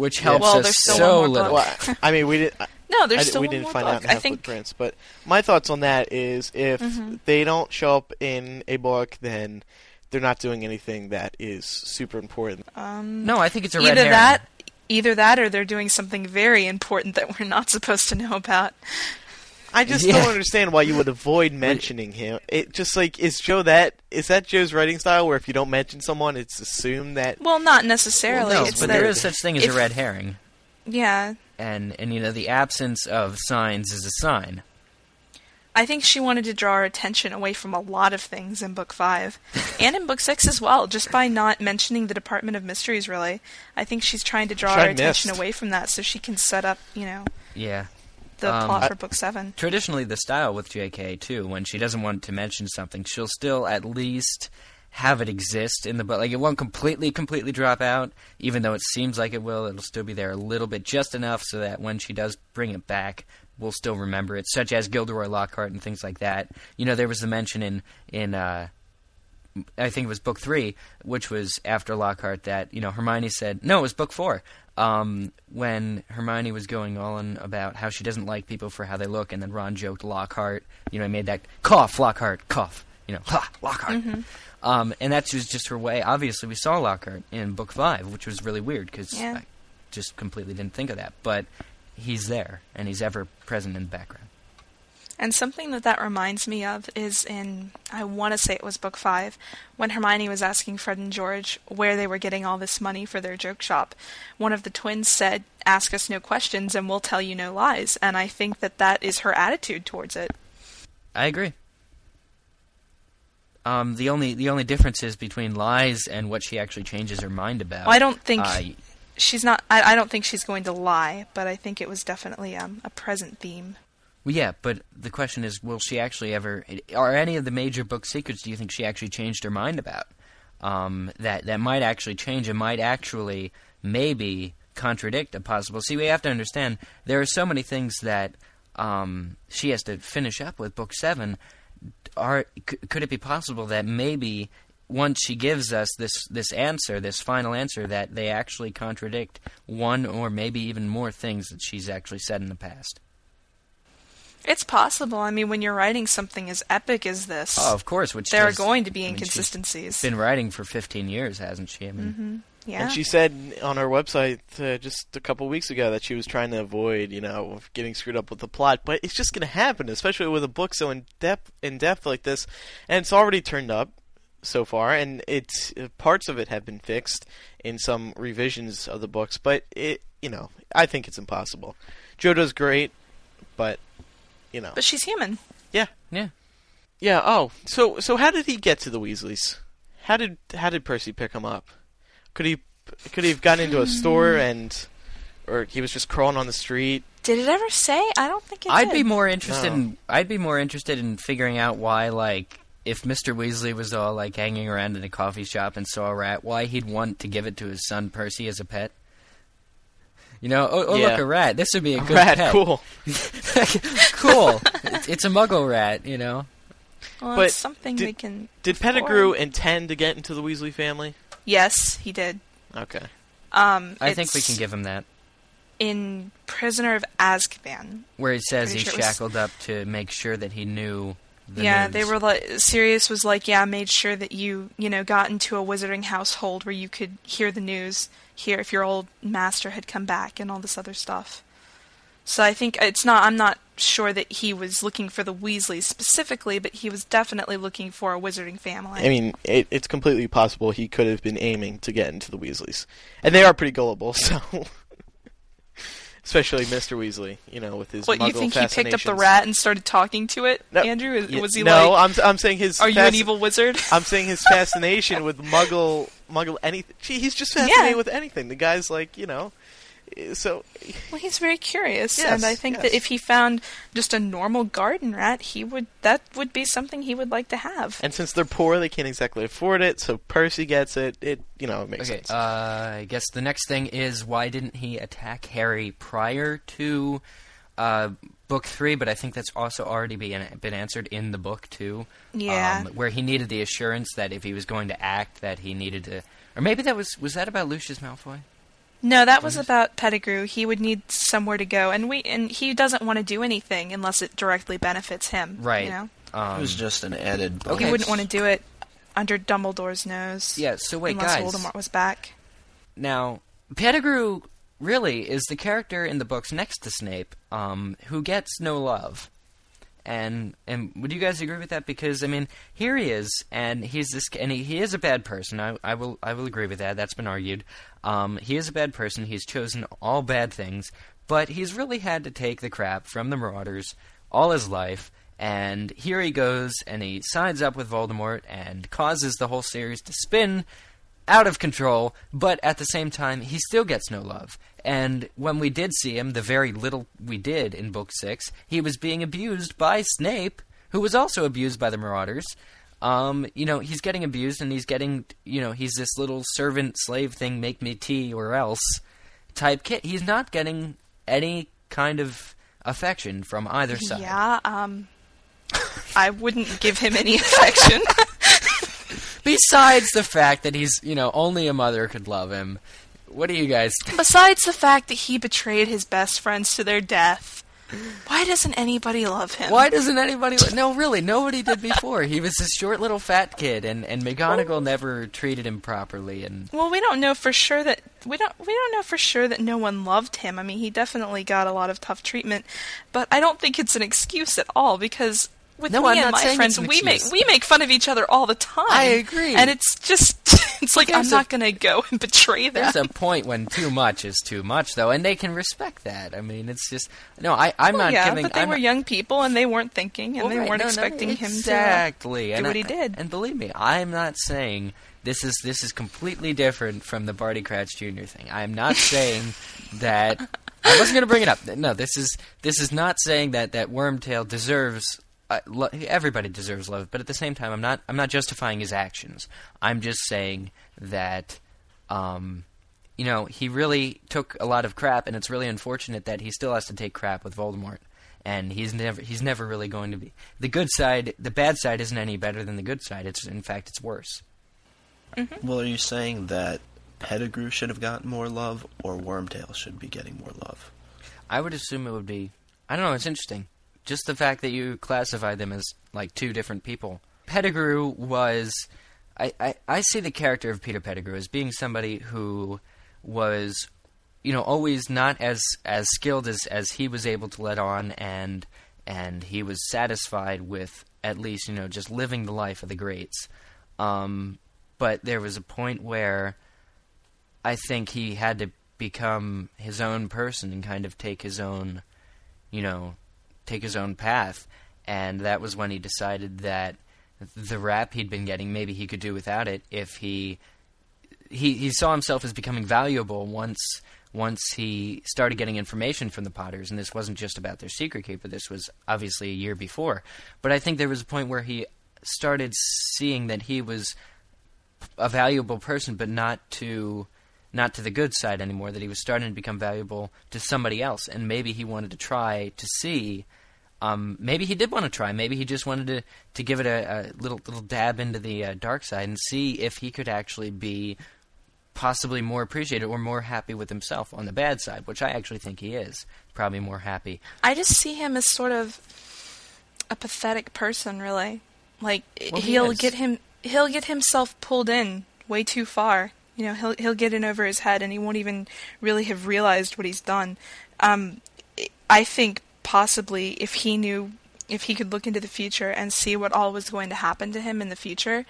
which Yeah. helps Well, us there's still so one more little. book. Well, I mean, we did. Not No, I there's di- still we one didn't more find book. out in I Half think Blood Prince, but my thoughts on that is if Mhm. they don't show up in a book, then they're not doing anything that is super important. um, No, I think it's a red either herring. that, either that, or they're doing something very important that we're not supposed to know about. I just Yeah. don't understand why you would avoid mentioning him. It just like is Jo that is that Jo's writing style where if you don't mention someone, it's assumed that Well, not Well, necessarily. no, it's but there is such thing as if- a red herring, Yeah, and and you know the absence of signs is a sign. I think she wanted to draw our attention away from a lot of things in book five, and in book six as well. Just by not mentioning the Department of Mysteries, really, I think she's trying to draw Which I our attention away from that, so she can set up, you know, Yeah. The Um, plot for book seven. traditionally the style with J.K. too. When she doesn't want to mention something, she'll still at least have it exist in the book. Like it won't completely, completely drop out, even though it seems like it will. It'll still be there a little bit, just enough so that when she does bring it back, we'll still remember it. Such as Gilderoy Lockhart and things like that. You know, there was the mention in in. Uh, I think it was book three, which was after Lockhart, that you know Hermione said no, it was book four. Um, when Hermione was going on about how she doesn't like people for how they look, and then Ron joked Lockhart, you know, he made that cough, Lockhart, cough, you know, ha, Lockhart. Um, and that was just her way. Obviously, we saw Lockhart in book five, which was really weird because Yeah. I just completely didn't think of that. But he's there, and he's ever present in the background. And something that that reminds me of is in, I want to say it was book five, when Hermione was asking Fred and George where they were getting all this money for their joke shop. One of the twins said, Ask us no questions and we'll tell you no lies. And I think that that is her attitude towards it. I agree. Um, the only the only difference is between lies and what she actually changes her mind about. Well, I don't think Uh, she's not, I, I don't think she's going to lie, but I think it was definitely um, a present theme. Yeah, but the question is, will she actually ever? Are any of the major book secrets? Do you think she actually changed her mind about? Um, that that might actually change and might actually maybe contradict a possible. See, we have to understand there are so many things that um, she has to finish up with book seven. Are c- could it be possible that maybe once she gives us this this answer, this final answer, that they actually contradict one or maybe even more things that she's actually said in the past. It's possible. I mean, when you're writing something as epic as this, Oh, of course. Which there are going to be I mean, she's inconsistencies. Been writing for 15 years, hasn't she? I mean, yeah. And she said on her website uh, just a couple weeks ago that she was trying to avoid, you know, getting screwed up with the plot. But it's just going to happen, especially with a book so in depth, in depth like this, and it's already turned up so far, and it's uh, parts of it have been fixed in some revisions of the books. But it, you know, I think it's impossible. Jodo's great, but you know, but she's human. yeah. yeah. Yeah. Oh, so so how did he get to the Weasleys? How did how did Percy pick him up? Could he could he have gotten into a store hmm. and, or he was just crawling on the street? Did it ever say? I don't think it I'd did. be more interested No. in I'd be more interested in figuring out why like if Mr. Weasley was all like hanging around in a coffee shop and saw a rat, why he'd want to give it to his son Percy as a pet. You know, oh, oh Yeah. look a rat. This would be a good Rat, pet. cool. cool. It's, it's a Muggle rat. You know. Well, But it's something did- we can. Did afford. Pettigrew intend to get into the Weasley family? Yes, he did. Okay. Um, I think we can give him that. in Prisoner of Azkaban. Where he says Pretty he's sure it was- shackled up to make sure that he knew. The yeah, news. they were like Sirius was like, yeah, made sure that you you know got into a wizarding household where you could hear the news, hear if your old master had come back, and all this other stuff. So I think it's not. I'm not sure that he was looking for the Weasleys specifically, but he was definitely looking for a wizarding family. I mean, it, it's completely possible he could have been aiming to get into the Weasleys, and they are pretty gullible. So, especially Mr. Weasley, you know, with his what you think he picked up the rat and started talking to it, No, Andrew? Was he no, like, I'm I'm saying his. "Are you an evil wizard?" I'm saying his fascination with Muggle, Muggle anything. Gee, he's just fascinated Yeah. with anything. The guy's like, you know, so Well, he's very curious, Yes, and I think yes. that if he found just a normal garden rat, he would that would be something he would like to have. and since they're poor, they can't exactly afford it. So Percy gets it. It you know it makes Okay, sense. uh, I guess the next thing is why didn't he attack Harry prior to uh, book three? But I think that's also already been been answered in the book too. Yeah. um, where he needed the assurance that if he was going to act, that he needed to, or maybe that was was that about Lucius Malfoy? No, that was about Pettigrew. He would need somewhere to go, and we and he doesn't want to do anything unless it directly benefits him. Right. You know, Um, it was just an added bonus. Okay. he wouldn't want to do it under Dumbledore's nose. yeah. So wait, unless guys. Voldemort was back. Now, Pettigrew really is the character in the books next to Snape, um, who gets no love. And and would you guys agree with that? Because I mean, here he is, and he's this, and he, he is a bad person. I, I will I will agree with that. That's been argued. Um, he is a bad person. He's chosen all bad things, but he's really had to take the crap from the Marauders all his life. And here he goes, and he sides up with Voldemort and causes the whole series to spin out of control, but at the same time, he still gets no love. And when we did see him, the very little we did in Book 6, he was being abused by Snape, who was also abused by the Marauders. Um, you know, he's getting abused and he's getting, you know, he's this little servant slave thing, make me tea or else type kid. He's not getting any kind of affection from either side. Yeah. Um, I wouldn't give him any affection. Besides the fact that he's, you know, only a mother could love him. What do you guys Besides the fact that he betrayed his best friends to their death, why doesn't anybody love him? Why doesn't anybody? No, really, nobody did before. He was this short little fat kid, and and McGonagall never treated him properly. And Well, we don't know for sure that we don't we don't know for sure that no one loved him. I mean, he definitely got a lot of tough treatment, but I don't think it's an excuse at all because with No, me I'm and my friends, an we make we make fun of each other all the time. I agree. and it's just it's like There's I'm not going to go and betray them. there's a point when too much is too much, though, and they can respect that. I mean, it's just no. I I'm Well, not yeah, giving. but they I'm were not- young people and they weren't thinking and Well, they right, weren't no, no, expecting him to. exactly do and what I- he did. And believe me, I'm not saying this is this is completely different from the Barty Crouch Jr. thing. I'm not saying that I wasn't going to bring it up. No, this is this is not saying that that Wormtail deserves. Lo- everybody deserves love, but at the same time, I'm not. I'm not justifying his actions. I'm just saying that, um, you know, he really took a lot of crap, and it's really unfortunate that he still has to take crap with Voldemort. And he's never he's never really going to be the good side. The bad side isn't any better than the good side. It's in fact it's worse. Well, are you saying that Pettigrew should have gotten more love, or Wormtail should be getting more love? I would assume it would be. I don't know. It's interesting. Just the fact that you classify them as like two different people. Pettigrew was. I, I, I see the character of Peter Pettigrew as being somebody who was, you know, always not as as skilled as as he was able to let on, and and he was satisfied with at least you know just living the life of the greats. Um, but there was a point where I think he had to become his own person and kind of take his own, you know, take his own path. And that was when he decided that the rap he'd been getting, maybe he could do without it if he he he saw himself as becoming valuable once once he started getting information from the Potters, and this wasn't just about their secret keeper. This was obviously a year before, but I think there was a point where he started seeing that he was a valuable person, but not to not to the good side anymore. That he was starting to become valuable to somebody else, and maybe he wanted to try to see. Um, maybe he did want to try. Maybe he just wanted to, to give it a, a little little dab into the uh, dark side and see if he could actually be possibly more appreciated or more happy with himself on the bad side, which I actually think he is. Probably more happy. I just see him as sort of a pathetic person, really. Like Well, he he'll get him he'll get himself pulled in way too far. You know, he'll he'll get in over his head and he won't even really have realized what he's done. Um I think possibly if he knew if he could look into the future and see what all was going to happen to him in the future,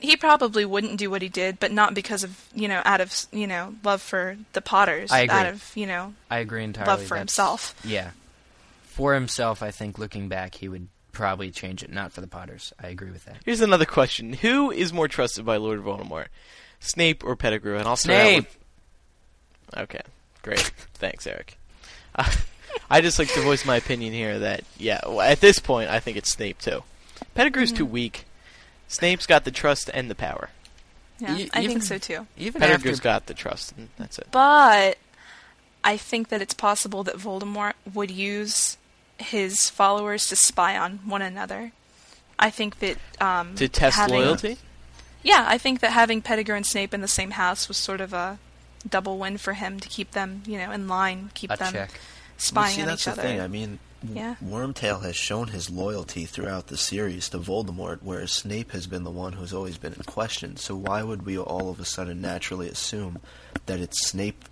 he probably wouldn't do what he did, but not because of, you know, out of, you know, love for the Potters, I agree. out of, you know, I agree entirely. love for That's- himself. Yeah. For himself, I think looking back, he would probably change it, not for the Potters. I agree with that. Here's another question: Who is more trusted by Lord Voldemort, Snape or Pettigrew? And I'll start Snape! with- Okay, great. Thanks, Eric. Uh, I just like to voice my opinion here that yeah, well, at this point, I think it's Snape too. Pettigrew's too weak. Snape's got the trust and the power. Yeah, E- I even- think so too. Even Pettigrew's after got the trust, and that's it. But I think that it's possible that Voldemort would use his followers to spy on one another. I think that um, To test having- loyalty. Yeah, I think that having Pettigrew and Snape in the same house was sort of a double win for him to keep them, you know, in line, keep a them check. But spying see, on that's each the other. thing. I mean, Yeah. Wormtail has shown his loyalty throughout the series to Voldemort, whereas Snape has been the one who's always been in question. So why would we all of a sudden naturally assume that it's Snape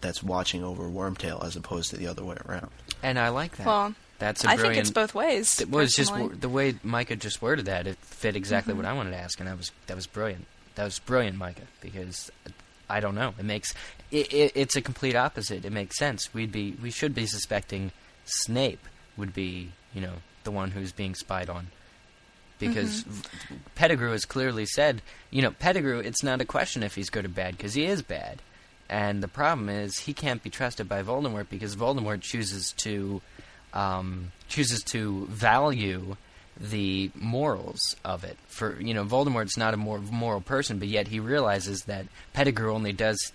that's watching over Wormtail as opposed to the other way around? And I like that. well, That's a I brilliant. think it's both ways. It was just personally. the way Micah just worded that. It fit exactly Mm-hmm. what I wanted to ask, and that was that was brilliant. That was brilliant, Micah, because I don't know. It makes it, it, it's a complete opposite. It makes sense. We'd be we should be suspecting Snape would be you know the one who's being spied on, because Mm-hmm. Pettigrew has clearly said you know Pettigrew. It's not a question if he's good or bad because he is bad, and the problem is he can't be trusted by Voldemort because Voldemort chooses to um, chooses to value the morals of it. For you know, Voldemort's not a more moral person, but yet he realizes that Pettigrew only does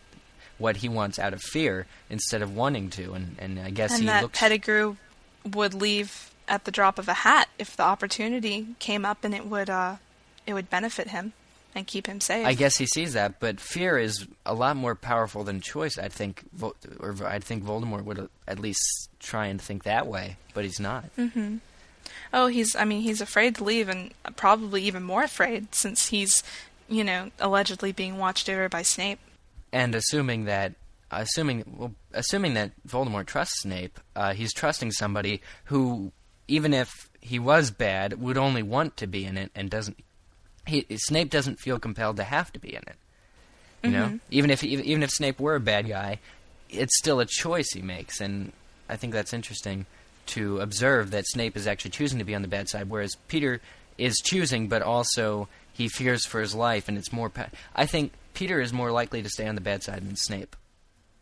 what he wants out of fear instead of wanting to, and and I guess and he that looks. Pettigrew would leave at the drop of a hat if the opportunity came up and it would uh it would benefit him and keep him safe. I guess he sees that, but fear is a lot more powerful than choice. I think, or I think Voldemort would at least try and think that way, but he's not. Mm-hmm. Oh, he's I mean, he's afraid to leave and probably even more afraid since he's, you know, allegedly being watched over by Snape. and assuming that assuming well, assuming that Voldemort trusts Snape, uh, he's trusting somebody who, even if he was bad, would only want to be in it and doesn't. He, Snape doesn't feel compelled to have to be in it. You know, mm-hmm. even if even even if Snape were a bad guy, it's still a choice he makes, and I think that's interesting to observe that Snape is actually choosing to be on the bad side, whereas Peter is choosing, but also he fears for his life, and it's more. Pa- I think Peter is more likely to stay on the bad side than Snape,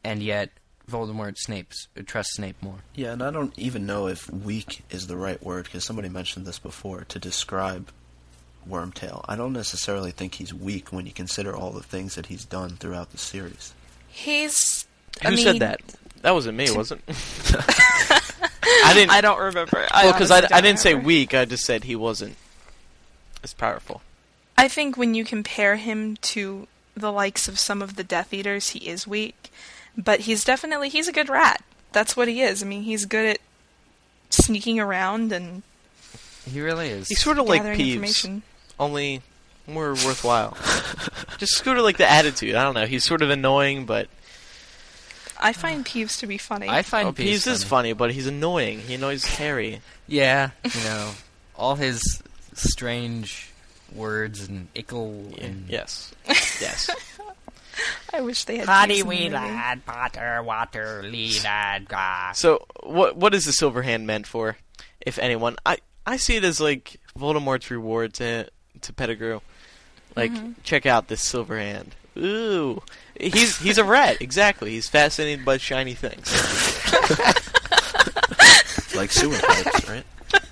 and yet Voldemort Snape's trusts Snape more. Yeah, and I don't even know if weak is the right word because somebody mentioned this before to describe Wormtail. I don't necessarily think he's weak when you consider all the things that he's done throughout the series. He's Who I mean, said that? That wasn't me, was it? I didn't. I don't remember. well, because I, I don't didn't say weak. I just said he wasn't as powerful. I think when you compare him to the likes of some of the Death Eaters, he is weak. But he's definitely he's a good rat. That's what he is. I mean, he's good at sneaking around and He really is. He's sort of like gathering Peeves, information. Only more worthwhile. Just sort of like the attitude. I don't know. He's sort of annoying, but I find Peeves to be funny. I find oh, Peeves Peeves is funny, but he's annoying. He annoys Harry. Yeah, you know, all his strange words and ickle Yeah, and yes, yes. I wish they had Paddy Peeves wee lad, Potter, water, lee lad, grass. So, what what is the silver hand meant for, if anyone? I I see it as like Voldemort's reward to eh, to Pettigrew. Like, mm-hmm. check out this silver hand. Ooh, he's he's a rat. Exactly. He's fascinated by shiny things. like sewer pipes, right?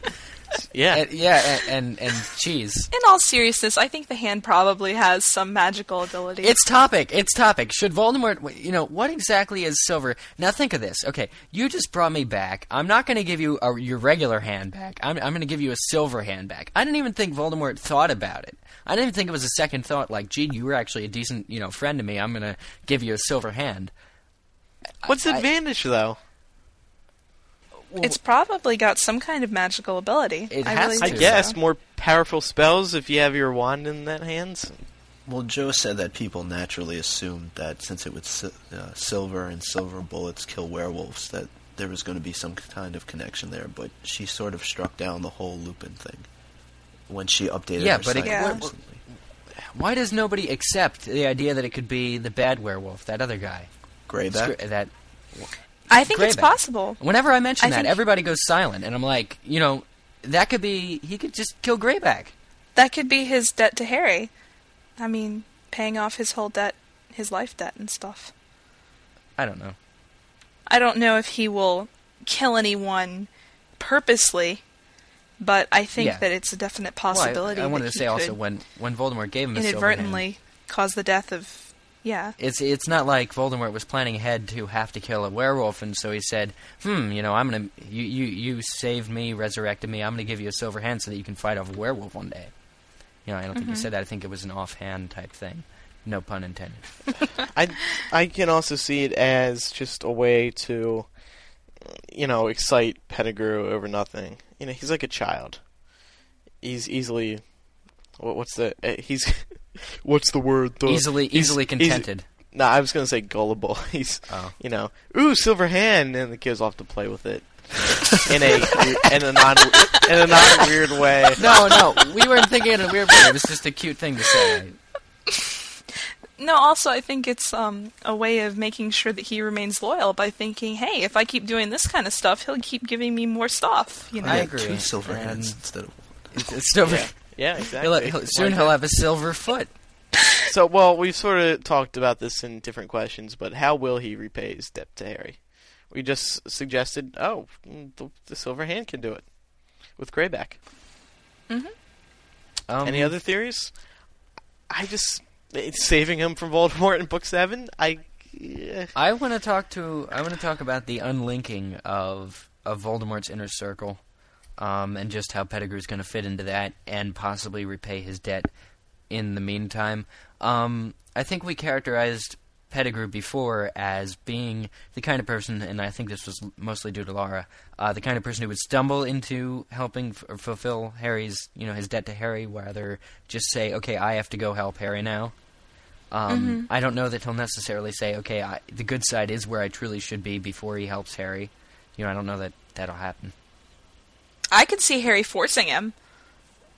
Yeah. And, yeah, and, and and cheese. In all seriousness, I think the hand probably has some magical ability. It's topic. It's topic. Should Voldemort? You know what exactly is silver? Now think of this. Okay, you just brought me back. I'm not going to give you a, your regular hand back. I'm, I'm going to give you a silver hand back. I didn't even think Voldemort thought about it. I didn't even think it was a second thought. Like, gee, you were actually a decent, you know, friend to me. I'm going to give you a silver hand. What's the I- advantage though? It's probably got some kind of magical ability. It I has really to. I guess so. more powerful spells if you have your wand in that hands. Well, Jo said that people naturally assumed that since it was uh, silver and silver bullets kill werewolves, that there was going to be some kind of connection there. But she sort of struck down the whole Lupin thing when she updated Yeah, her but it- site Yeah. recently. Why does nobody accept the idea that it could be the bad werewolf, that other guy? Greyback. Screw- That I think it's possible. Whenever I mention I that, everybody goes silent, and I'm like, you know, that could be. He could just kill Greyback. That could be his debt to Harry. I mean, paying off his whole debt, his life debt and stuff. I don't know. I don't know if he will kill anyone purposely, but I think Yeah. that it's a definite Well, I- possibility. I, wanted to say also when when Voldemort gave him silver hand, inadvertently cause the death of. Yeah. it's it's not like Voldemort was planning ahead to have to kill a werewolf, and so he said, "Hmm, you know, I'm gonna you you you saved me, resurrected me. I'm gonna give you a silver hand so that you can fight off a werewolf one day." You know, I don't think he said that. I think it was an offhand type thing. No pun intended. I I can also see it as just a way to, you know, excite Pettigrew over nothing. You know, he's like a child. He's easily, what, what's the? Uh, he's, what's the word? The, easily easily contented. No, I was gonna say gullible. He's, Oh. you know, ooh, silver hand, and the kid's off to play with it in a in a non in a non weird way. no, no, we weren't thinking in a weird way. It was just a cute thing to say. No, also I think it's um, a way of making sure that he remains loyal by thinking, hey, if I keep doing this kind of stuff, he'll keep giving me more stuff. You know. I agree. Two silver hands instead of It's, it's silver. Yeah, yeah, He'll, exactly. he'll, soon he'll have a silver foot. So, well, we've sort of talked about this in different questions, but how will he repay his debt to Harry? We just suggested, oh, mm, the, the Silver Hand can do it with Greyback. Um, Any other theories? I just it's saving him from Voldemort in Book Seven. I yeah. I want to talk to. I want to talk about the unlinking of of Voldemort's inner circle, um, and just how Pettigrew's going to fit into that, and possibly repay his debt. In the meantime, um, I think we characterized Pettigrew before as being the kind of person, and I think this was mostly due to Laura, uh, the kind of person who would stumble into helping f- fulfill Harry's, you know, his debt to Harry, rather just say, "Okay, I have to go help Harry now." Um, I don't know that he'll necessarily say, "Okay, I, the good side is where I truly should be" before he helps Harry. You know, I don't know that that'll happen. I could see Harry forcing him.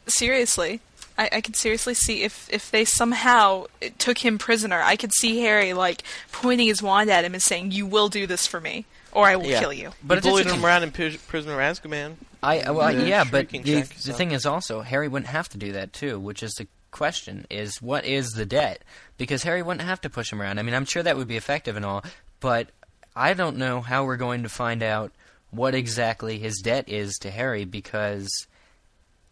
Seriously. I, I could seriously see if, if they somehow took him prisoner, I could see Harry, like, pointing his wand at him and saying, You will do this for me, or I will Yeah. kill you. But But he bullied him around in Pris- Prisoner of Azkaban. I uh, well, Yeah. yeah, but the, Shack the stuff. thing is also Harry wouldn't have to do that too, which is the question: is what is the debt? Because Harry wouldn't have to push him around. I mean, I'm sure that would be effective and all, but I don't know how we're going to find out what exactly his debt is to Harry because,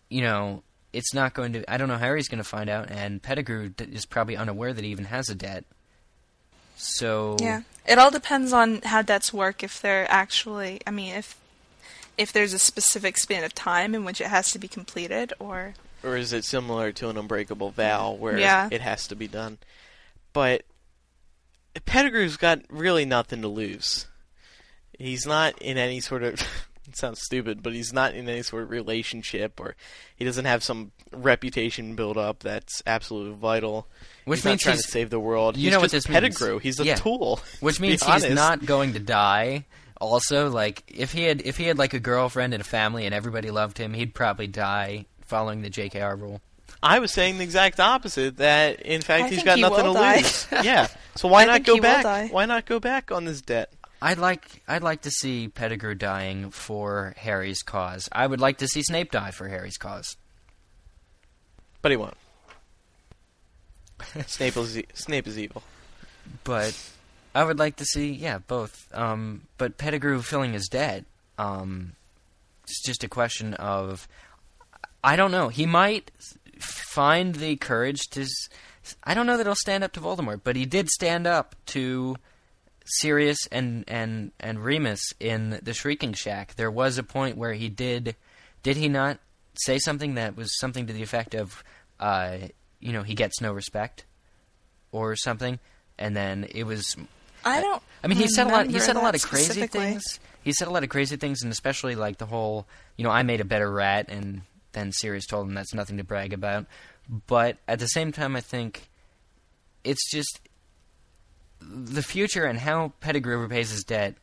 you know, it's not going to. I don't know. how Harry's going to find out, and Pettigrew is probably unaware that he even has a debt. So Yeah. It all depends on how debts work, if they're actually, I mean, if if there's a specific span of time in which it has to be completed, or or is it similar to an unbreakable vow where Yeah. it has to be done? But Pettigrew's got really nothing to lose. He's not in any sort of it sounds stupid, but he's not in any sort of relationship or he doesn't have some reputation build up that's absolutely vital. Which he's means not trying he's- to save the world. you he's know what just this means. He's a Yeah. tool. Which to means he's honest. not going to die. Also, like if he had if he had like a girlfriend and a family and everybody loved him, he'd probably die following the JKR rule. I was saying the exact opposite. That in fact I he's think got he nothing to die. lose. yeah. So why I not go back? Why not go back on this debt? I'd like I'd like to see Pettigrew dying for Harry's cause. I would like to see Snape die for Harry's cause. But he won't. Snape is e- Snape is evil. But I would like to see yeah both. Um, but Pettigrew filling his debt. Um, it's just a question of I don't know. He might find the courage to. I don't know that he'll stand up to Voldemort, but he did stand up to Sirius and and and Remus in the Shrieking Shack. There was a point where he did. Did he not say something that was something to the effect of, uh, you know, he gets no respect, or something? And then it was I don't. I mean, he said a lot. He said a lot of crazy things. He said a lot of crazy things, and especially like the whole, you know, I made a better rat, and then Sirius told him that's nothing to brag about. But at the same time, I think it's just the future and how Pettigrew repays his debt.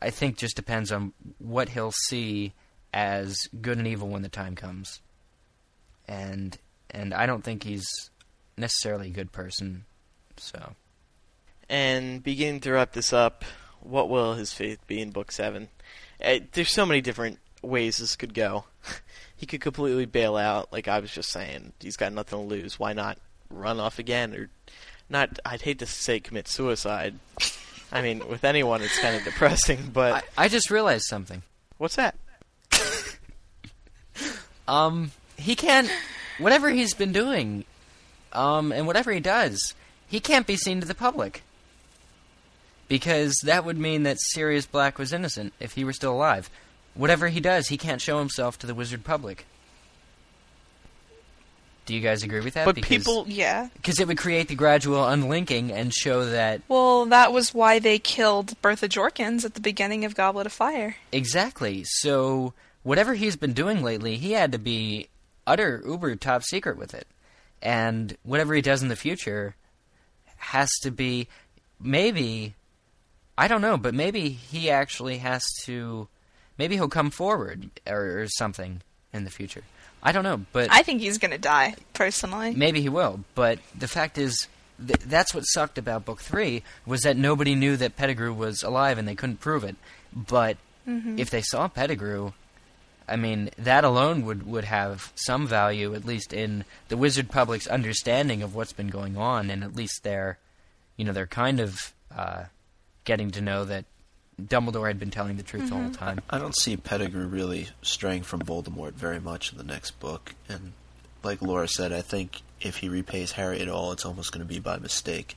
I think just depends on what he'll see as good and evil when the time comes, and and I don't think he's necessarily a good person. So. And beginning to wrap this up, what will his fate be in book seven? Uh, there's so many different ways this could go. he could completely bail out, like I was just saying. He's got nothing to lose. Why not run off again, or not? I'd hate to say commit suicide. I mean, with anyone, it's kind of depressing. But I, I just realized something. what's that? Um, he can't. Whatever he's been doing, um, and whatever he does, he can't be seen to the public. Because that would mean that Sirius Black was innocent if he were still alive. Whatever he does, he can't show himself to the wizard public. Do you guys agree with that? But because, people, Yeah. because it would create the gradual unlinking and show that Well, that was why they killed Bertha Jorkins at the beginning of Goblet of Fire. Exactly. So whatever he's been doing lately, he had to be utter uber top secret with it. And whatever he does in the future has to be maybe I don't know, but maybe he actually has to maybe he'll come forward or, or something in the future. I don't know, but I think he's gonna die, personally. Maybe he will, but the fact is, th- that's what sucked about book three was that nobody knew that Pettigrew was alive and they couldn't prove it. But if they saw Pettigrew, I mean, that alone would would have some value, at least in the wizard public's understanding of what's been going on, and at least they're, you know, they're kind of uh, getting to know that Dumbledore had been telling the truth the whole time. I don't see Pettigrew really straying from Voldemort very much in the next book, and like Laura said, I think if he repays Harry at all, it's almost going to be by mistake.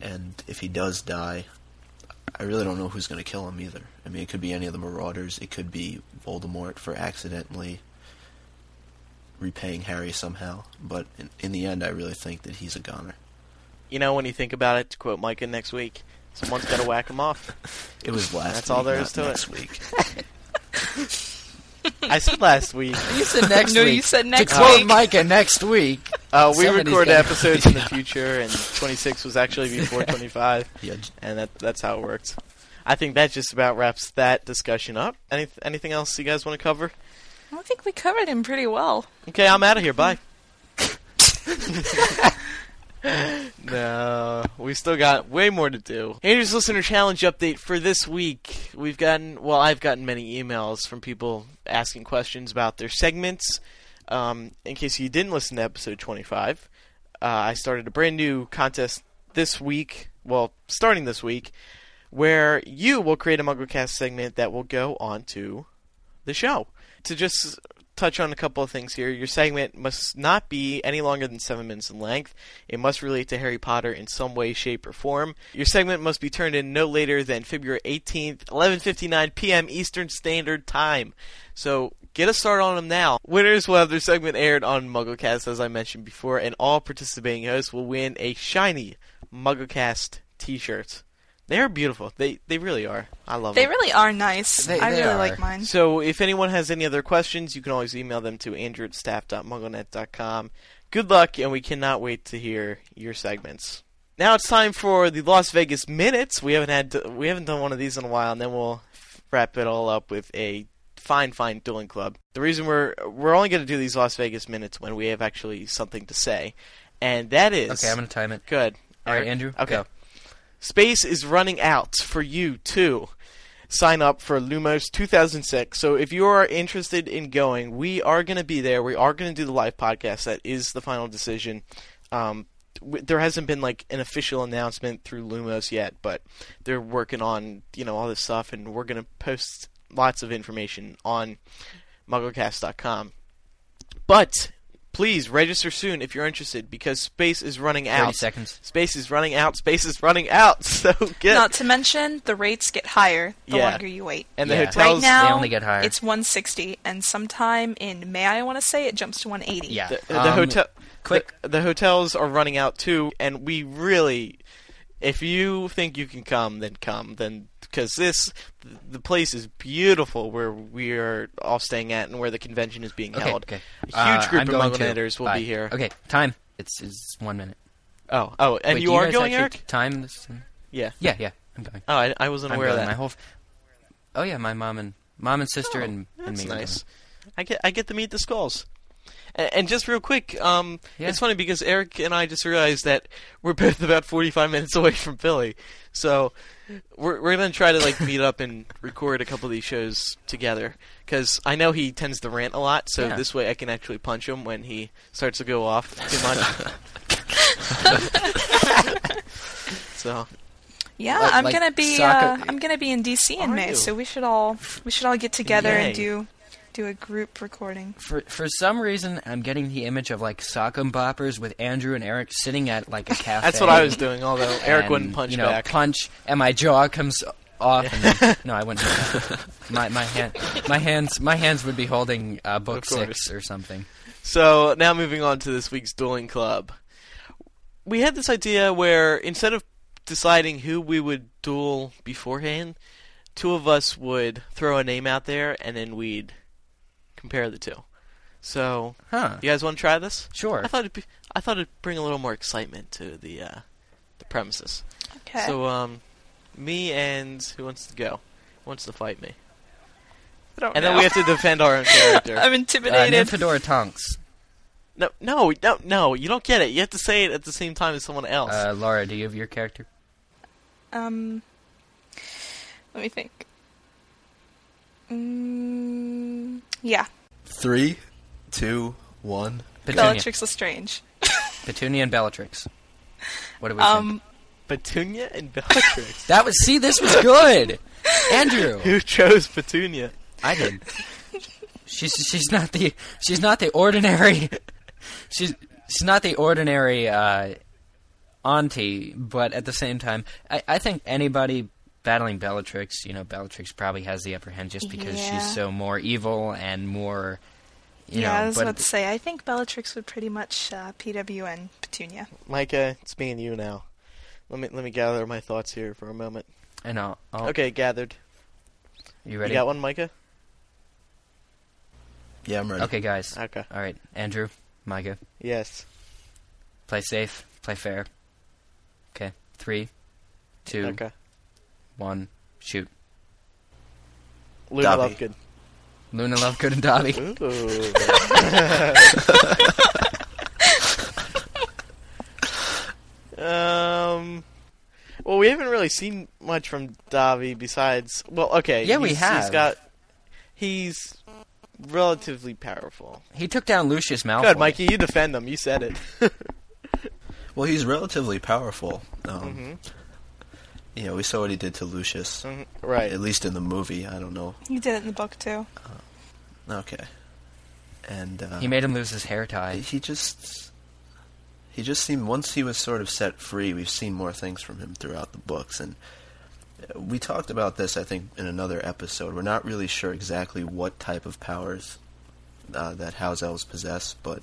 And if he does die, I really don't know who's going to kill him either. I mean, it could be any of the Marauders. It could be Voldemort for accidentally repaying Harry somehow. But in, in the end, I really think that he's a goner. you know, when you think about it, to quote Micah next week, someone's got to whack him off. It was last. That's week, all there is not is to it. next week. I said last week. You said next No, week. you said next to quote week. Micah next week. Uh, we Somebody's record gotta- episodes in the future, and 26 was actually before 25, Yeah, and that that's how it works. I think that just about wraps that discussion up. Any, anything else you guys want to cover? I think we covered him pretty well. Okay, I'm out of here. Bye. no, we still got way more to do. Andrew's listener challenge update for this week. We've gotten, well, I've gotten many emails from people asking questions about their segments. Um, in case you didn't listen to episode 25, uh, I started a brand new contest this week. Well, starting this week, where you will create a MuggleCast segment that will go onto the show. To just touch on a couple of things here, your segment must not be any longer than seven minutes in length. It must relate to Harry Potter in some way, shape, or form. Your segment must be turned in no later than February 18th, 11:59 p.m. Eastern Standard Time. So Get a start on them now. Winners will have their segment aired on MuggleCast, as I mentioned before, and all participating hosts will win a shiny MuggleCast T-shirt. They are beautiful. They they really are. I love They them. They really are nice. They- I they really are. like mine. So if anyone has any other questions, you can always email them to andrew at staff.mugglenet.com. Good luck, and we cannot wait to hear your segments. Now it's time for the Las Vegas minutes. We haven't had we haven't done one of these in a while, and then we'll wrap it all up with a fine, fine dueling club. The reason we're we're only going to do these Las Vegas minutes when we have actually something to say, and that is Okay, I'm gonna time it. good. All right, Eric? Andrew. Okay. Go. Space is running out for you too. Sign up for Lumos 2006. So if you are interested in going, we are going to be there. We are going to do the live podcast. That is the final decision. Um, there hasn't been like an official announcement through Lumos yet, but they're working on you know all this stuff, and we're going to post lots of information on MuggleCast.com. But please register soon if you're interested, because space is running Thirty out. seconds. Space is running out. Space is running out. So get Not to mention, the rates get higher the Yeah. longer you wait. and the Yeah. hotels. Right now, They only get higher. it's 160, and sometime in May, I want to say, it jumps to 180. Yeah. the, the Um, hotel. quick- The, the hotels are running out too, and we really, if you think you can come, then come. Then because this, the place is beautiful where we are all staying at, and where the convention is being Okay. held. Okay. A huge Uh, group I'm of going will Bye. be here. Okay. Time. It's it's one minute. Oh, oh, and Wait, you do are going, Eric? Time this. Yeah. Yeah. Yeah. I'm going. Oh, I, I wasn't I'm aware going. of My that. whole. F- oh yeah, my mom and mom and sister Oh, and, and That's me. are nice. I get I get to meet the Sculls. And, and just real quick, um, Yeah. it's funny because Eric and I just realized that we're both about 45 minutes away from Philly, so we're we're gonna try to like meet up and record a couple of these shows together. Because I know he tends to rant a lot, so Yeah. this way I can actually punch him when he starts to go off too much. so Yeah, Like- I'm like gonna be soccer- uh, I'm gonna be in DC in Are May, you? so we should all we should all get together Yay. and do do a group recording. For for some reason, I'm getting the image of like sock 'em boppers with Andrew and Eric sitting at like a cafe. that's what I was doing. Although Eric and, wouldn't punch you know, back. Punch, and my jaw comes off. And then, no, I wouldn't. my my hand, my hands, my hands would be holding uh, book six or something. So now moving on to this week's dueling club. We had this idea where instead of deciding who we would duel beforehand, two of us would throw a name out there and then we'd compare the two. So, Huh? you guys want to try this? Sure. I thought it'd be, I thought it'd bring a little more excitement to the uh, the premises. Okay. So, um, me and who wants to go? Who wants to fight me? I don't And then we have to defend our own character. I'm Uh, intimidated. Nymphadora Tonks. No, no, no, no! You don't get it. You have to say it at the same time as someone else. Uh, Laura, do you have your character? um, let me think. Mm, yeah, Three, two, one. Petunia. Bellatrix Lestrange. Petunia and Bellatrix. What do we think? Um, Petunia and Bellatrix. That was see, this was good. Andrew, Who chose Petunia? I did. She's she's not the she's not the ordinary. She's she's not the ordinary uh, auntie, but at the same time, I, I think anybody battling Bellatrix, you know, Bellatrix probably has the upper hand just because Yeah. she's so more evil and more. You yeah, I was but about to say. I think Bellatrix would pretty much uh, PWN Petunia. Micah, it's me and you now. Let me let me gather my thoughts here for a moment. I know. I'll, Okay, gathered. you ready? You got one, Micah? Yeah, I'm ready. Okay, guys. Okay. All right, Andrew, Micah, Yes. play safe, play fair. Okay, three, two, Okay. One, shoot. Luna Dobby. Lovegood. Luna Lovegood and Dobby. Um. Well, we haven't really seen much from Dobby besides. Well, okay. Yeah, we have. He's got. He's relatively powerful. He took down Lucius Malfoy. Good, Mikey. You defend him. You said it. Well, he's relatively powerful. Um, hmm You know, we saw what he did to Lucius. Right. At least in the movie. I don't know. You did it in the book too. Okay. And uh, He made him lose his hair tie. he just he just seemed once he was sort of set free we've seen more things from him throughout the books and uh, we talked about this i think in another episode we're not really sure exactly what type of powers uh, that house elves possess, but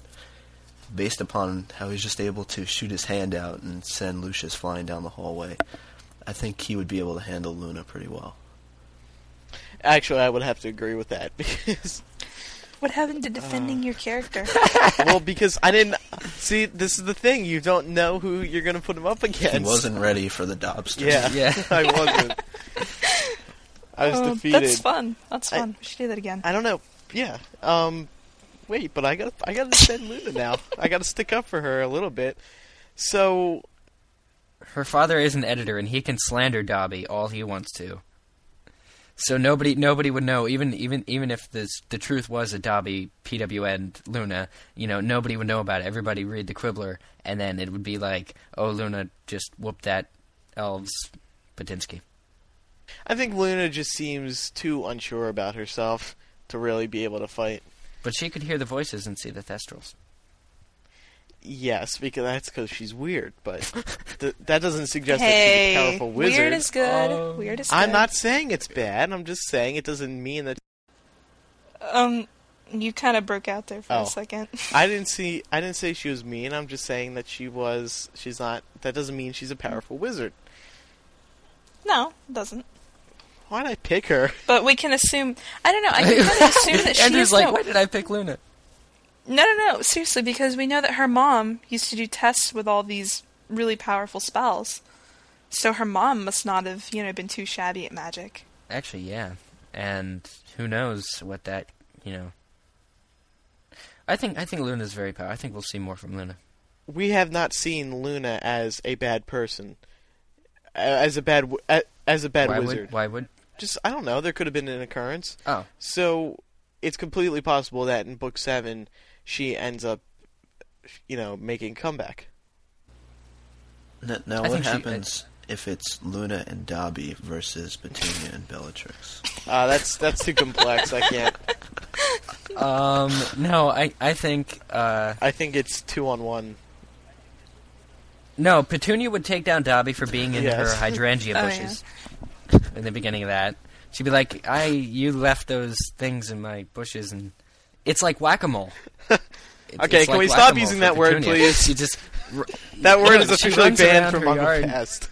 based upon how he's just able to shoot his hand out and send Lucius flying down the hallway, I think he would be able to handle Luna pretty well. Actually, I would have to agree with that because, What happened to defending your character? well, because I didn't see. This is the thing: you don't know who you're going to put him up against. He wasn't ready for the Dobster. Yeah, Yeah. I wasn't. I was Oh, defeated. That's fun. That's I- fun. we should do that again. I don't know. Yeah. Um. Wait, but I got to I got to defend Luna now. I got to stick up for her a little bit. So Her father is an editor, and he can slander Dobby all he wants to. So nobody, nobody would know. Even, even, even if this, the truth was that Dobby, PWN, Luna, you know, nobody would know about it. Everybody read the Quibbler, and then it would be like, oh, Luna just whooped that elves, Patinsky. I think Luna just seems too unsure about herself to really be able to fight. But she could hear the voices and see the Thestrals. Yes, because that's because she's weird, but th- that doesn't suggest that she's a powerful wizard. weird is good. Oh. weird is good. I'm not saying it's bad. I'm just saying it doesn't mean that. Um, you kind of broke out there for Oh. a second. I didn't see. I didn't say she was mean. I'm just saying that she was. She's not. That doesn't mean she's a powerful wizard. no, it doesn't. Why'd I pick her? But we can assume. I don't know. I can kind of assume that she Andrew's is like, no, why did I pick Luna? No, no, no. Seriously, because we know that her mom used to do tests with all these really powerful spells. So her mom must not have, you know, been too shabby at magic. Actually, yeah. And who knows what that, you know. I think I think Luna's very powerful. I think we'll see more from Luna. We have not seen Luna as a bad person, Uh, as a bad uh, as a bad why wizard. would why would Just I don't know. There could have been an occurrence. Oh, So it's completely possible that in book seven she ends up, you know, making comeback. N- Now, what think she- happens if it's Luna and Dobby versus Petunia and Bellatrix? Uh, that's that's too complex. I can't. um no, I I think uh I think it's two on one. no, Petunia would take down Dobby for being in Yes. her hydrangea Oh, bushes in the beginning of that. She'd be like, "I you left those things in my bushes and it's like whack-a-mole." Okay, it's can like we stop using that word, Petunia. please? She just r- That word Yeah, is officially banned from her yard. MuggleCast.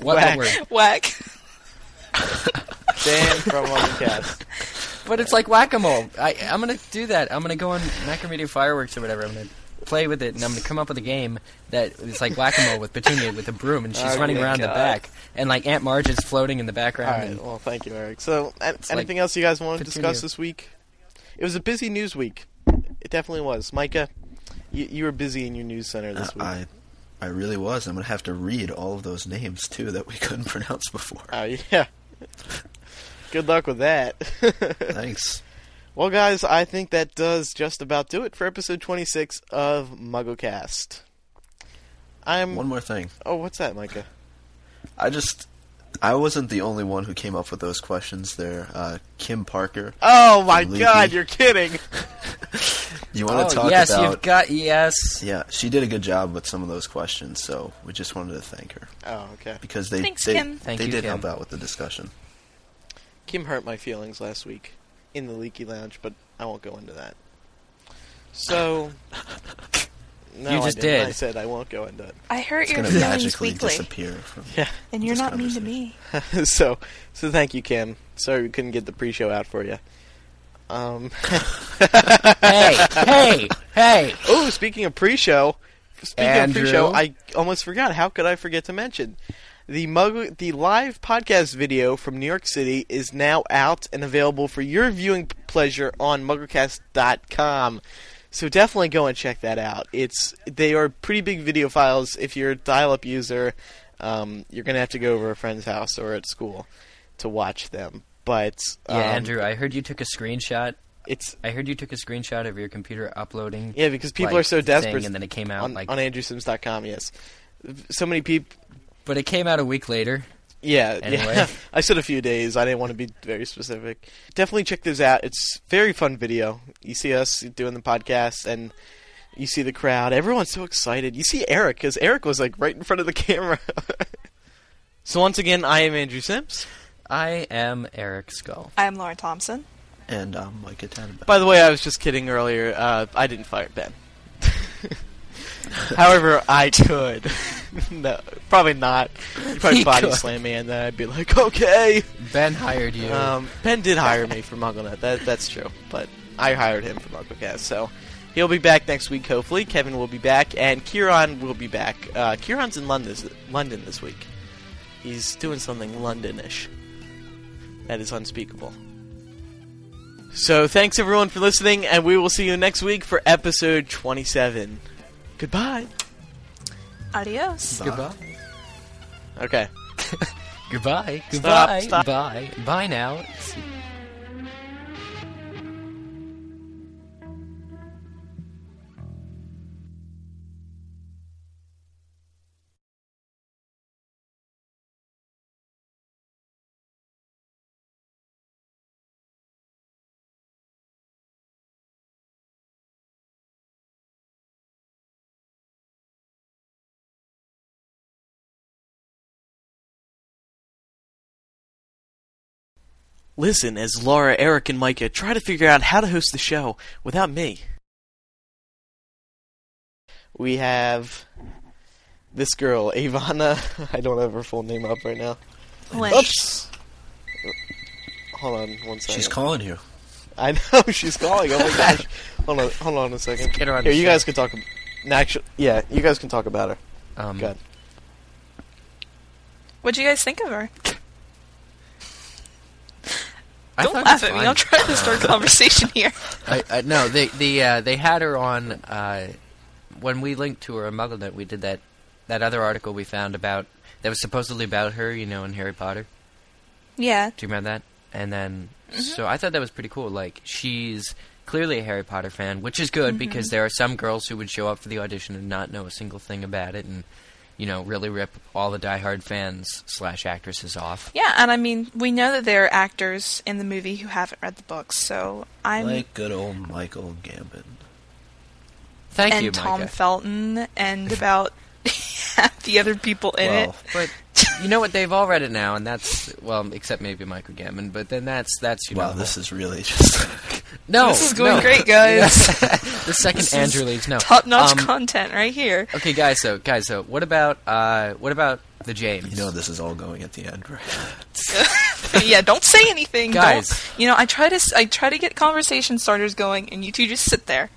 what, Whack. what word? Whack. Banned from MuggleCast. But it's like whack-a-mole. I, I'm gonna do that. I'm gonna go on Macromedia Fireworks or whatever. I'm gonna play with it, and I'm gonna come up with a game that is like whack-a-mole with Petunia with a broom, and she's Oh, running my around the back, and like Aunt Marge is floating in the background. right. and- Well, thank you, Eric. So, a- anything like else you guys want to discuss this week? It was a busy news week. It definitely was. Micah, you, you were busy in your news center this Uh, week. I, I really was. I'm gonna have to read all of those names too that we couldn't pronounce before. Oh yeah. Good luck with that. Thanks. well, guys, I think that does just about do it for episode 26 of MuggleCast. I'm. One more thing. Oh, what's that, Micah? I just, I wasn't the only one who came up with those questions. There, uh, Kim Parker. Oh my God, you're kidding! You want oh to talk yes, about? Yes, you've got yes. yeah, she did a good job with some of those questions, so we just wanted to thank her Oh, okay. because they Thanks, they, Kim. Thank they you, did Kim. help out with the discussion. Kim hurt my feelings last week in the Leaky Lounge, but I won't go into that. So. No, You I just didn't. did. I said I won't go into it. I hurt It's your gonna feelings magically weekly, disappear from. Yeah. and you're not mean to me. so, so thank you, Kim. Sorry we couldn't get the pre-show out for you. Um. hey, hey, hey. oh, speaking of pre-show, speaking Andrew? of pre-show, I almost forgot. How could I forget to mention the mug, the live podcast video from New York City is now out and available for your viewing pleasure on MuggleCast.com. So definitely go and check that out. It's they are pretty big video files. If you're a dial-up user, um, you're gonna have to go over a friend's house or at school to watch them. But Yeah, um, Andrew, I heard you took a screenshot. it's I heard you took a screenshot of your computer uploading. yeah because people like, are so thing, desperate and then it came out on, like. on AndrewSims.com. Yes, so many people. but it came out a week later. Yeah, Anyway. yeah. I said a few days. I didn't want to be very specific. Definitely check those out. It's very fun video. You see us doing the podcast, and you see the crowd. Everyone's so excited. You see Eric because Eric was like right in front of the camera. so once again, I am Andrew Sims. I am Eric Scull. I'm Laura Thompson. And I'm Micah Tannenbaum. By the way, I was just kidding earlier. Uh, I didn't fire Ben. However, I could. no, probably not. You'd probably He body could. slam me, and then I'd be like, okay. Ben hired you. Um, ben did hire me for MuggleNet. That that's true, but I hired him for MuggleCast. So he'll be back next week. Hopefully, Kevin will be back, and Kieran will be back. Uh, Kieran's in London London this week. He's doing something Londonish. That is unspeakable. So thanks everyone for listening, and we will see you next week for episode 27. Goodbye. Adios. Goodbye. Okay. Goodbye. Stop, Goodbye. stop. Bye. Bye now. Listen as Laura, Eric, and Micah try to figure out how to host the show without me. We have this girl, Evanna. I don't have her full name up right now. Lynch. Oops. Hold on one second. She's calling you. I know she's calling. Oh my gosh. hold on, hold on a second. Get her on Here, you show. guys can talk. ab- No, actually, yeah, you guys can talk about her. Um, Good. What'd you guys think of her? I Don't laugh at me. I'm trying to start a conversation here. I, I, no, they the uh, they had her on uh, when we linked to her on MuggleNet. We did that that other article we found about that was supposedly about her, you know, in Harry Potter. Yeah. Do you remember that? And then, Mm-hmm. so I thought that was pretty cool. Like, she's clearly a Harry Potter fan, which is good Mm-hmm. because there are some girls who would show up for the audition and not know a single thing about it, and you know, really rip all the diehard fans slash actresses off. Yeah, and I mean, we know that there are actors in the movie who haven't read the books, so I'm like good old Michael Gambon. Thank and you, Tom Micah. Felton and about half the other people in Well, it. But you know what? They've all read it now, and that's well, except maybe Michael Gambon. But then that's that's you wow, know this is really just. no. This is going no. great, guys. the second This Andrew leaves. No Top-notch Um, content right here. Okay, guys. So guys. So what about uh what about the James? you know, this is all going at the end, right? yeah, don't say anything, Don't- Guys. You know, I try to I try to get conversation starters going, and you two just sit there.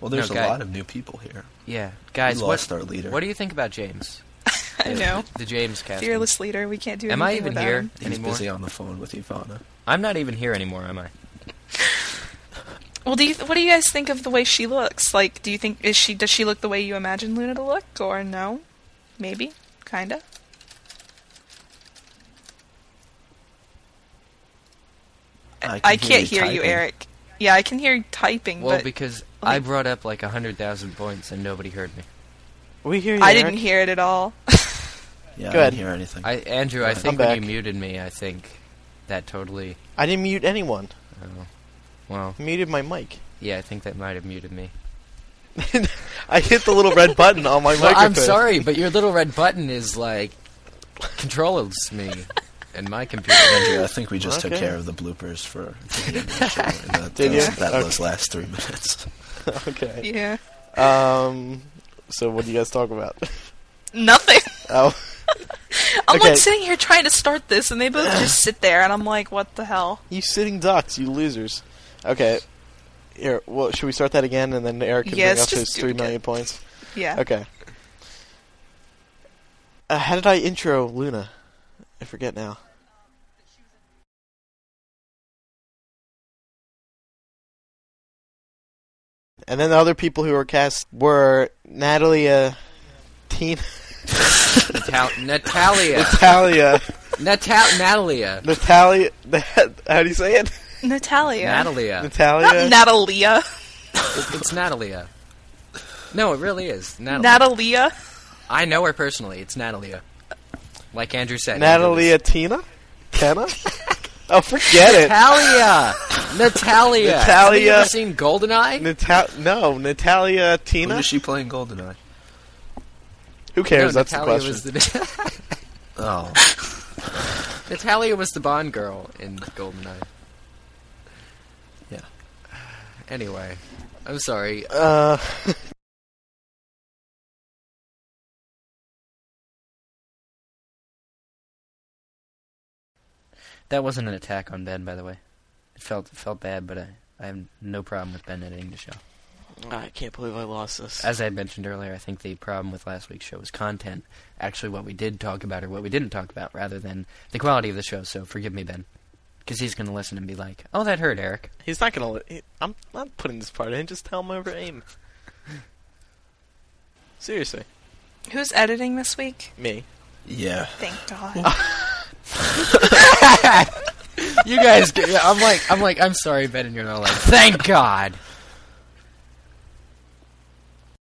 Well, there's No, a guy- lot of new people here. Yeah, guys. We what lost our leader. What do you think about James? I know. the James cast. Fearless leader, we can't do it. Am anything I even without here him. He's anymore? busy on the phone with Evanna. I'm not even here anymore, am I? Well, do you what do you guys think of the way she looks? Like, do you think is she does she look the way you imagine Luna to look, or no? Maybe, kinda. I, I can can't you hear you, typing. Eric. Yeah, I can hear you typing, Well, but because like- I brought up like a hundred thousand points and nobody heard me. We hear you. I Eric. didn't hear it at all. Yeah, Go I didn't hear anything. I Andrew, I I'm think when you muted me, I think that totally. I didn't mute anyone. Oh, well, I muted my mic. yeah, I think that might have muted me. I hit the little red button on my Well, microphone. I'm sorry, but your little red button is like controls me and my computer. Andrew, I think we just Okay. took care of the bloopers for the and that, Did those, you? that Okay. those last three minutes. okay. yeah, Um. So what do you guys talk about? nothing. Oh. I'm Okay. like sitting here trying to start this, and they both just sit there, and I'm like, what the hell? You sitting ducks, you losers. Okay. Here, well, should we start that again, and then Eric can Yes, bring up just his do it three again. points? Yeah. Okay. Uh, how did I intro Luna? I forget now. And then the other people who were cast were Natalia, uh, Tena, Natal- Natalia, Natalia, Natal- Natalia, Natalia. How do you say it? Natalia. Natalia. Natalia. Not Natalia. It- It's Natalia. No, it really is Natalia. Natalia. I know her personally. It's Natalia. Like Andrew said. Natalia Tena? Tena? oh, forget it. Natalia. Natalia. Have you Natalia. ever seen Goldeneye? Nata- no, Natalia When Tena? is she playing Goldeneye? Who cares? No, That's Natalia the was question. the Oh, Natalia was the Bond girl in Goldeneye. Yeah. Anyway, I'm sorry. Uh, That wasn't an attack on Ben, by the way. It felt it felt bad, but I, I have no problem with Ben editing the show. I can't believe I lost this. As I had mentioned earlier, I think the problem with last week's show was content. Actually, what we did talk about or what we didn't talk about, rather than the quality of the show. So forgive me, Ben, because he's going to listen and be like, "Oh, that hurt, Eric." He's not gonna. He, I'm not putting this part in. Just tell him over aim. Seriously, Who's editing this week? me. Yeah. Thank God. You guys, I'm like, I'm like, I'm sorry, Ben, and you're not like, thank God.